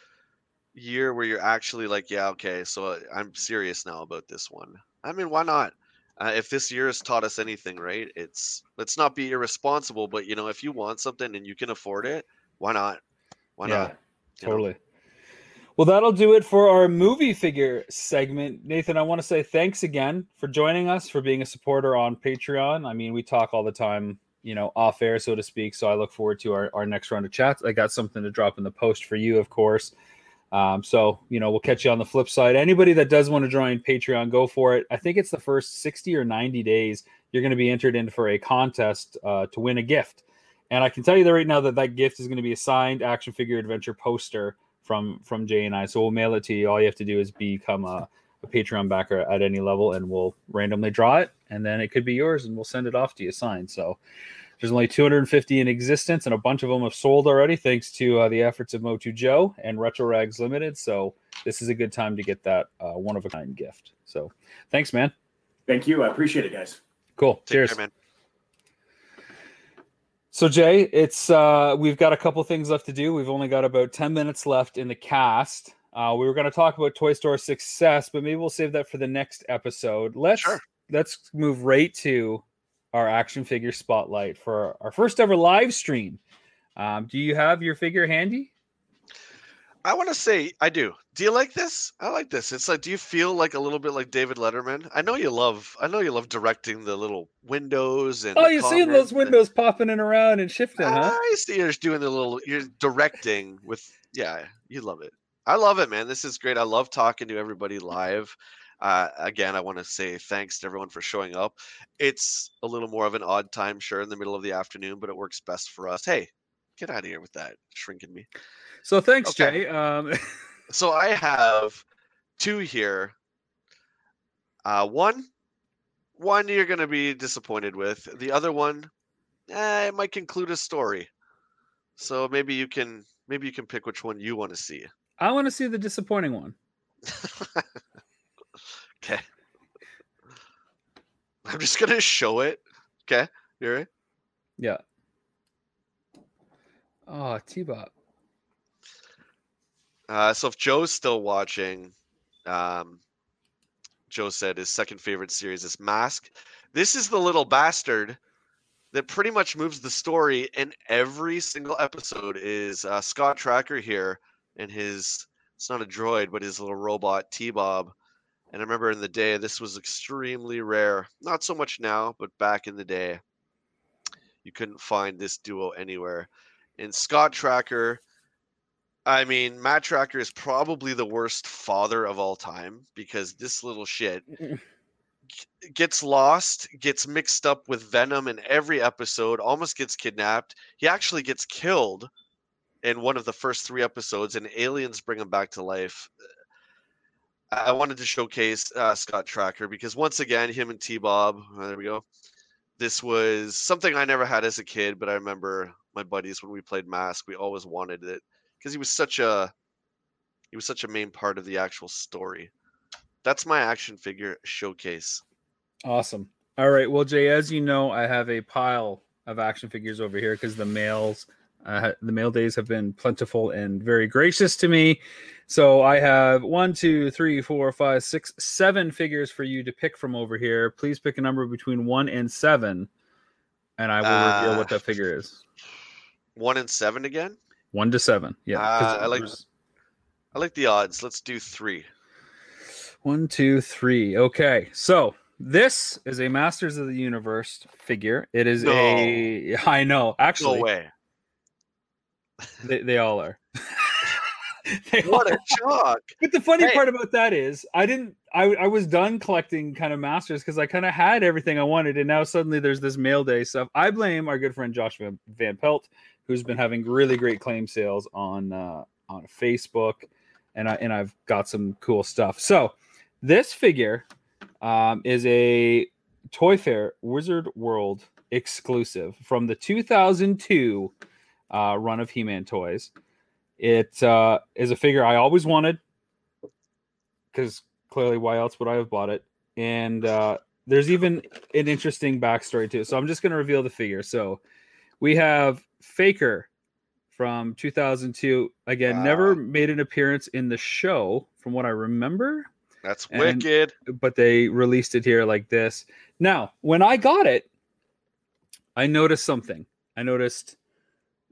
year where you're actually like, yeah, okay, so I'm serious now about this one. I mean, why not? Uh, if this year has taught us anything, right? It's let's not be irresponsible, but you know, if you want something and you can afford it, why not? Why yeah, not? You totally. Know? Well, that'll do it for our movie figure segment. Nathan, I want to say thanks again for joining us, for being a supporter on Patreon. I mean, we talk all the time, you know, off air, so to speak. So I look forward to our, our next round of chats. I got something to drop in the post for you, of course. Um, so you know, we'll catch you on the flip side. Anybody that does want to join Patreon, go for it. I think it's the first 60 or 90 days you're going to be entered in for a contest uh, to win a gift. And I can tell you that right now that that gift is going to be a signed action figure adventure poster from from Jay and I. So we'll mail it to you. All you have to do is become a, a Patreon backer at any level, and we'll randomly draw it, and then it could be yours, and we'll send it off to you signed. So there's only 250 in existence, and a bunch of them have sold already, thanks to uh, the efforts of Motu Joe and Retro Rags Limited. So this is a good time to get that uh, one of a kind gift. So thanks, man. Thank you. I appreciate it, guys. Cool. Take Cheers, care, man. So Jay, it's uh, we've got a couple things left to do. We've only got about 10 minutes left in the cast. Uh, we were going to talk about Toy Store success, but maybe we'll save that for the next episode. Let's sure. let's move right to our action figure spotlight for our first ever live stream. Um, do you have your figure handy? I want to say I do. Do you like this? I like this. It's like, do you feel like a little bit like David Letterman? I know you love. I know you love directing the little windows and. Oh, you're seeing those windows popping in around and shifting, and- huh? I see you're doing the little. You're directing with. Yeah, you love it. I love it, man. This is great. I love talking to everybody live. Uh, again, I want to say thanks to everyone for showing up. It's a little more of an odd time, sure, in the middle of the afternoon, but it works best for us. Hey, get out of here with that shrinking me. So thanks, Okay. Jay. Um, So I have two here. Uh, one, one you're going to be disappointed with. The other one, eh, it might conclude a story. So maybe you can maybe you can pick which one you want to see. I want to see the disappointing one. okay. I'm just gonna show it. Okay, you ready? Yeah. Oh, T-Bob. Uh, so if Joe's still watching, um, Joe said his second favorite series is Mask. This is the little bastard that pretty much moves the story in every single episode. Is uh, Scott Tracker here and his? It's not a droid, but his little robot T-Bob. And I remember in the day this was extremely rare. Not so much now, but back in the day, you couldn't find this duo anywhere. And Scott Tracker. I mean, Matt Tracker is probably the worst father of all time because this little shit gets lost, gets mixed up with Venom in every episode, almost gets kidnapped. He actually gets killed in one of the first three episodes, and aliens bring him back to life. I wanted to showcase uh, Scott Tracker because once again, him and T Bob, there we go. This was something I never had as a kid, but I remember my buddies when we played Mask, we always wanted it because he was such a he was such a main part of the actual story. That's my action figure showcase. Awesome. All right. Well, Jay, as you know, I have a pile of action figures over here because the mails, uh, the mail days have been plentiful and very gracious to me. So I have one, two, three, four, five, six, seven figures for you to pick from over here. Please pick a number between one and seven, and I will reveal what Uh, that figure is. One and seven again. One to seven. Yeah. Uh, I like- I like the odds. Let's do three. One, two, three. Okay. So this is a Masters of the Universe figure. It is a. I know. Actually, No way. They, they all are. They What all- a shock. but the funny Hey. part about that is, I didn't. I I was done collecting kind of masters because I kind of had everything I wanted, and now suddenly there's this mail day stuff. I blame our good friend Josh Van, Van Pelt, who's been having really great claim sales on uh, on Facebook, and I and I've got some cool stuff. So this figure um, is a Toy Fair Wizard World exclusive from the 2002 uh, run of He-Man toys. It uh, is a figure I always wanted because clearly, why else would I have bought it? And uh, there's even an interesting backstory too. So I'm just going to reveal the figure. So we have Faker from 2002. Again, never made an appearance in the show, from what I remember That's And- wicked. but they released it here like this. Now, when I got it, I noticed something. I noticed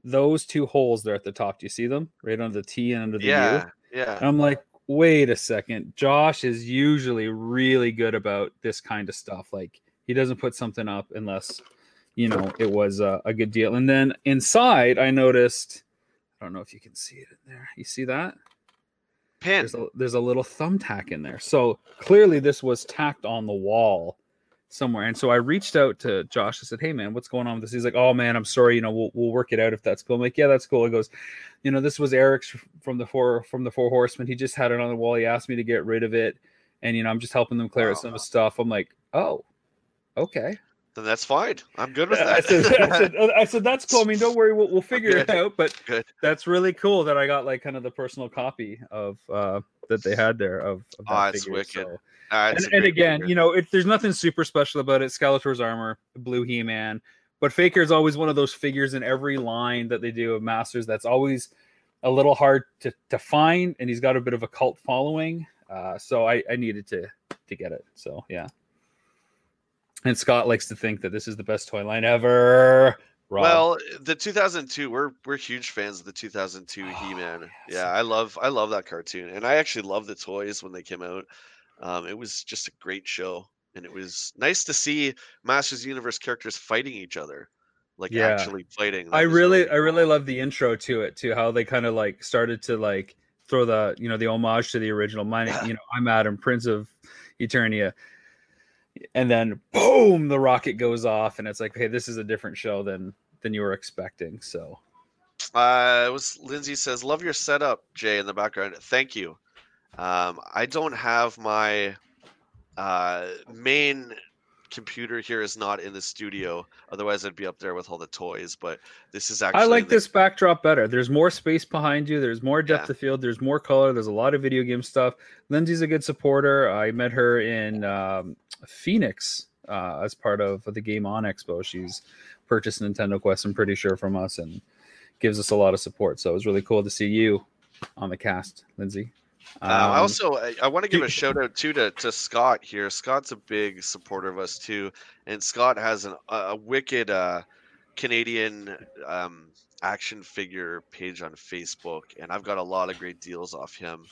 those two holes there at the top. Do you see them? Right under the T and under the U. Yeah. Yeah. And I'm like, wait a second. Josh is usually really good about this kind of stuff. Like he doesn't put something up unless you know it was a, a good deal. And then inside, I noticed. I don't know if you can see it in there. You see that? Pin. there's a, there's a little thumbtack in there. So clearly this was tacked on the wall somewhere. And so I reached out to Josh. I said, "Hey man, what's going on with this?" He's like, "Oh man, I'm sorry. You know, we'll we'll work it out if that's cool." I'm like, "Yeah, that's cool." He goes, "You know, this was Eric's from the four from the Four Horsemen. He just had it on the wall. He asked me to get rid of it, and you know, I'm just helping them clear out some Wow. stuff." I'm like, "Oh, okay." Then that's fine. I'm good with I that. said, I said, I said, that's cool. I mean, don't worry, we'll, we'll figure it out. But Good. that's really cool that I got like kind of the personal copy of uh that they had there of, of that it's figure. wicked. So- Ah, and, and again, figure. you know, it, there's nothing super special about it. Skeletor's armor, blue He-Man, but Faker is always one of those figures in every line that they do of Masters that's always a little hard to, to find, and he's got a bit of a cult following. Uh, so I, I needed to to get it. So yeah. And Scott likes to think that this is the best toy line ever. Rob. Well, the 2002, we're we're huge fans of the 2002 Oh, He-Man. yes. Yeah, I love I love that cartoon, and I actually love the toys when they came out. Um, it was just a great show, and it was nice to see Masters Universe characters fighting each other, like Yeah. actually fighting. That I was really, I really love the intro to it too. How they kind of like started to like throw the, you know, the homage to the original. Mine, Yeah. you know, I'm Adam, Prince of Eternia, and then boom, the rocket goes off, and it's like, hey, this is a different show than than you were expecting. So Uh, it was Lindsay says, "Love your setup, Jay, in the background. Thank you. Um, I don't have my uh, main computer here is not in the studio. Otherwise, I'd be up there with all the toys. But this is actually I like the- this backdrop better. There's more space behind you. There's more depth Yeah. of field. There's more color. There's a lot of video game stuff. Lindsay's a good supporter. I met her in um, Phoenix uh, as part of the Game On Expo. She's purchased Nintendo Quest, I'm pretty sure, from us and gives us a lot of support. So it was really cool to see you on the cast, Lindsay. Um, I Um, also I, I want to give a shout out too to, to Scott here. Scott's a big supporter of us too, and Scott has an, a, a wicked uh, Canadian um, action figure page on Facebook, and I've got a lot of great deals off him.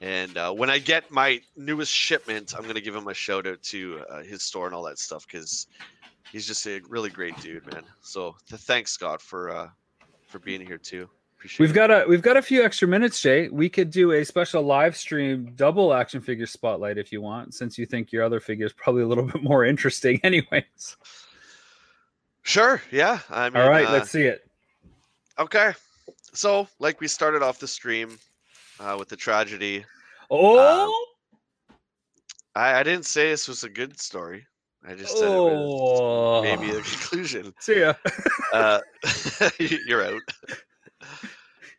And uh, when I get my newest shipment, I'm gonna give him a shout out to uh, his store and all that stuff because he's just a really great dude, man. So th- thanks, Scott, for uh, for being here too. Appreciate We've got a we've got a few extra minutes, Jay. We could do a special live stream double action figure spotlight if you want, since you think your other figure is probably a little bit more interesting, anyways. sure, yeah. I mean, All right, uh, let's see it. Okay. So, like we started off the stream uh, with the tragedy. Oh, I, I didn't say this was a good story. I just said it was oh, maybe a conclusion. See ya. Uh, you're out.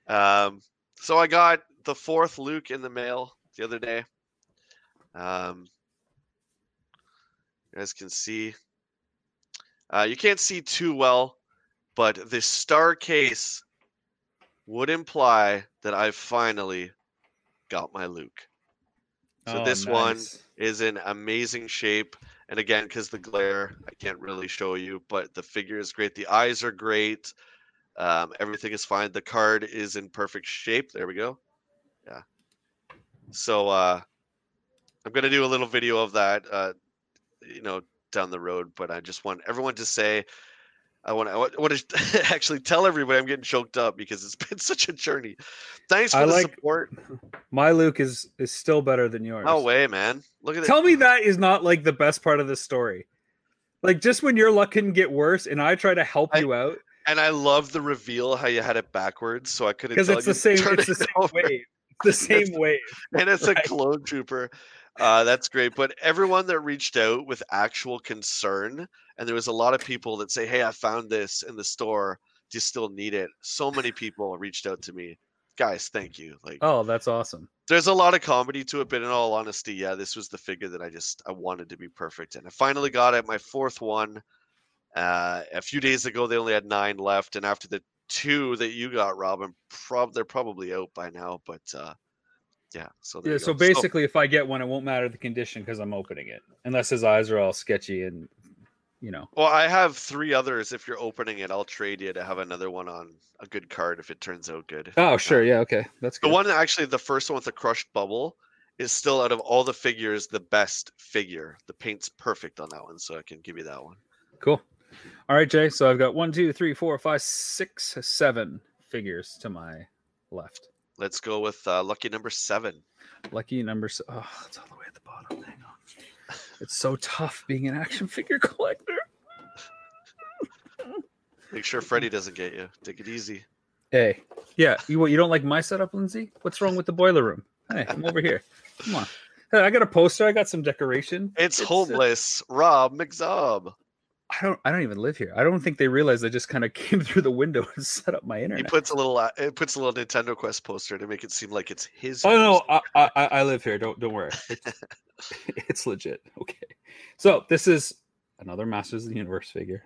Um, so I got the fourth Luke in the mail the other day. Um, you guys can see. Uh, you can't see too well, but the star case would imply that I finally got my Luke. So Oh, this one is in amazing shape. And again, because the glare, I can't really show you, but the figure is great. The eyes are great. Um, everything is fine. The card is in perfect shape. There we go. Yeah. So uh, I'm gonna do a little video of that, uh, you know, down the road. But I just want everyone to say, I want I want to actually tell everybody I'm getting choked up because it's been such a journey. Thanks for I the like- support. My Luke is is still better than yours. No way, man. Look at it. Tell me that is not like the best part of the story. Like just when your luck couldn't get worse, and I try to help I- you out And I love the reveal how you had it backwards, so I couldn't because it's you the same. It's the same over. wave. It's the same wave. and it's Right. a clone trooper. Uh, that's great. But everyone that reached out with actual concern, and there was a lot of people that say, "Hey, I found this in the store. Do you still need it?" So many people reached out to me. Guys, thank you. Like, Oh, that's awesome. there's a lot of comedy to it, but in all honesty, yeah, this was the figure that I just I wanted to be perfect, and I finally got it. My fourth one. Uh, a few days ago, they only had nine left, and after the two that you got, Robin, prob they're probably out by now. But uh, yeah, so Yeah. So basically, if I get one, it won't matter the condition because I'm opening it, unless his eyes are all sketchy and you know. Well, I have three others. If you're opening it, I'll trade you to have another one on a good card if it turns out good. Oh, sure. Yeah. Okay. That's good. The one actually, the first one with the crushed bubble, is still out of all the figures the best figure. The paint's perfect on that one, so I can give you that one. Cool. All right, Jay. So I've got one, two, three, four, five, six, seven figures to my left. Let's go with uh, lucky number seven. Lucky number. Oh, it's all the way at the bottom. Hang on. It's so tough being an action figure collector. Make sure Freddy doesn't get you. Take it easy. Hey, yeah. You what? You don't like my setup, Lindsay? What's wrong with the boiler room? Hey, I'm over here. Come on. Hey, I got a poster. I got some decoration. It's, uh, homeless Rob McZob. I don't. I don't even live here. I don't think they realize I just kind of came through the window and set up my internet. He puts a little. Uh, it puts a little Nintendo Quest poster to make it seem like it's his. Oh no. I, I I live here. Don't don't worry. It's, it's legit. Okay. So this is another Masters of the Universe figure.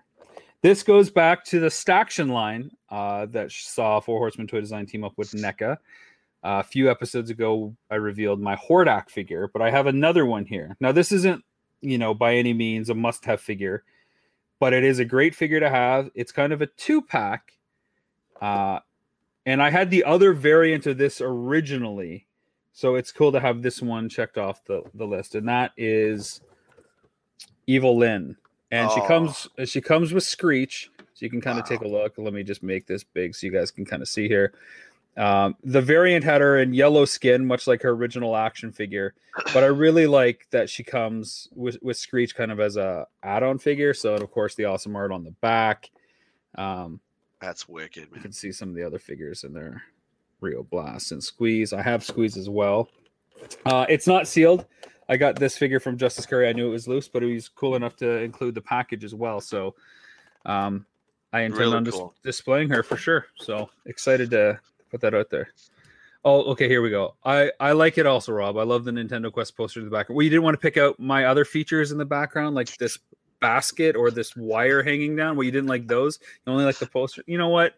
This goes back to the Staction line uh, that saw Four Horsemen Toy Design team up with NECA. a few episodes ago, I revealed my Hordak figure, but I have another one here. Now, this isn't, you know, by any means a must-have figure, but it is a great figure to have. It's kind of a two pack. Uh, and I had the other variant of this originally. So it's cool to have this one checked off the, the list. And that is Evil Lynn. And she Oh. comes she comes with Screech. So you can kind of take a look. Let me just make this big so you guys can kind of see here. Um, the variant had her in yellow skin, much like her original action figure. But I really like that she comes with, with Screech kind of as a add-on figure. So and of course the awesome art on the back. Um, That's wicked, Man. you can see some of the other figures in there. Rio Blast and Squeeze. I have Squeeze as well. Uh, it's not sealed. I got this figure from Justice Curry. I knew it was loose, but he was cool enough to include the package as well. So um, I intend Really on dis- cool. displaying her for sure. So excited to put that out there. Oh, okay. Here we go. I I like it also, Rob. I love the Nintendo Quest poster in the background. Well, you didn't want to pick out my other features in the background, like this basket or this wire hanging down. Well, you didn't like those. You only like the poster. You know what?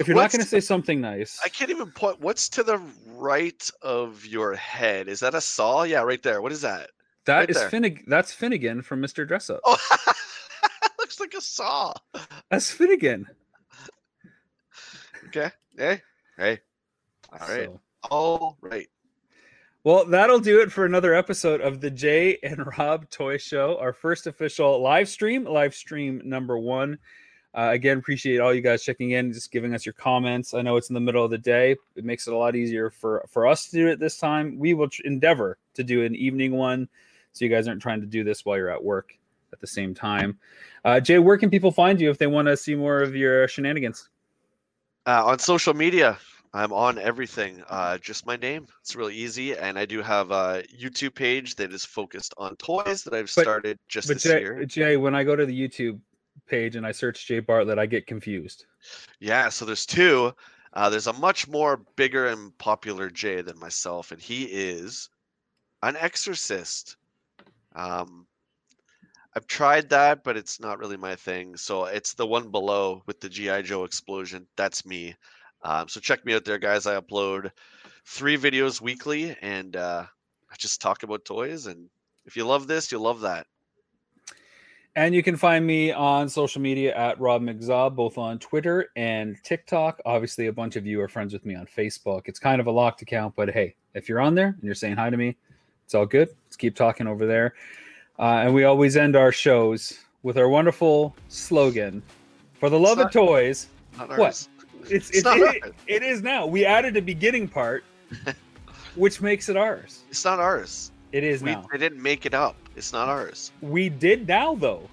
If you're not going to say something nice, I can't even point. What's to the right of your head? Is that a saw? Yeah, right there. What is that? that right is. Finnegan. That's Finnegan from Mr. Dressup. Oh, looks like a saw. That's Finnegan. Okay. Hey. Hey. All right. So- All right. Well, that'll do it for another episode of the Jay and Rob Toy Show, our first official live stream, live stream number one. Uh, again, appreciate all you guys checking in, just giving us your comments. I know it's in the middle of the day; it makes it a lot easier for for us to do it this time. We will tr- endeavor to do an evening one, so you guys aren't trying to do this while you're at work at the same time. Uh, Jay, where can people find you if they want to see more of your shenanigans? Uh, on social media, I'm on everything. Uh, just my name. It's really easy, and I do have a YouTube page that is focused on toys that I've But- started just this Jay, year. Jay, when I go to the YouTube page and I search Jay Bartlett, I get confused. Yeah, so there's two. Uh, there's a much more bigger and popular Jay than myself, and he is an exorcist. Um, I've tried that, but it's not really my thing. So it's the one below with the GI Joe explosion. That's me. Um, so check me out there, guys. I upload three videos weekly, and uh, I just talk about toys. And if you love this, you'll love that. And you can find me on social media at Rob McZaw, both on Twitter and TikTok. Obviously, a bunch of you are friends with me on Facebook. It's kind of a locked account, but hey, if you're on there and you're saying hi to me, it's all good. Let's keep talking over there. Uh, and we always end our shows with our wonderful slogan for the love of toys. Not What? It's, It's it's not it- ours. it is now. We added a beginning part, which makes it ours. It's not ours. It is We, now. they didn't make it up. It's not ours. We did now, though.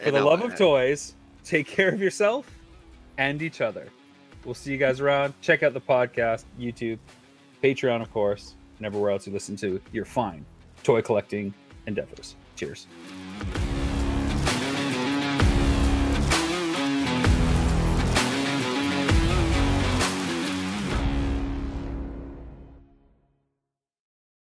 For I the love I- of toys, take care of yourself and each other. We'll see you guys around. Check out the podcast, YouTube, Patreon, of course, and everywhere else you listen to You're fine toy collecting endeavors. Cheers.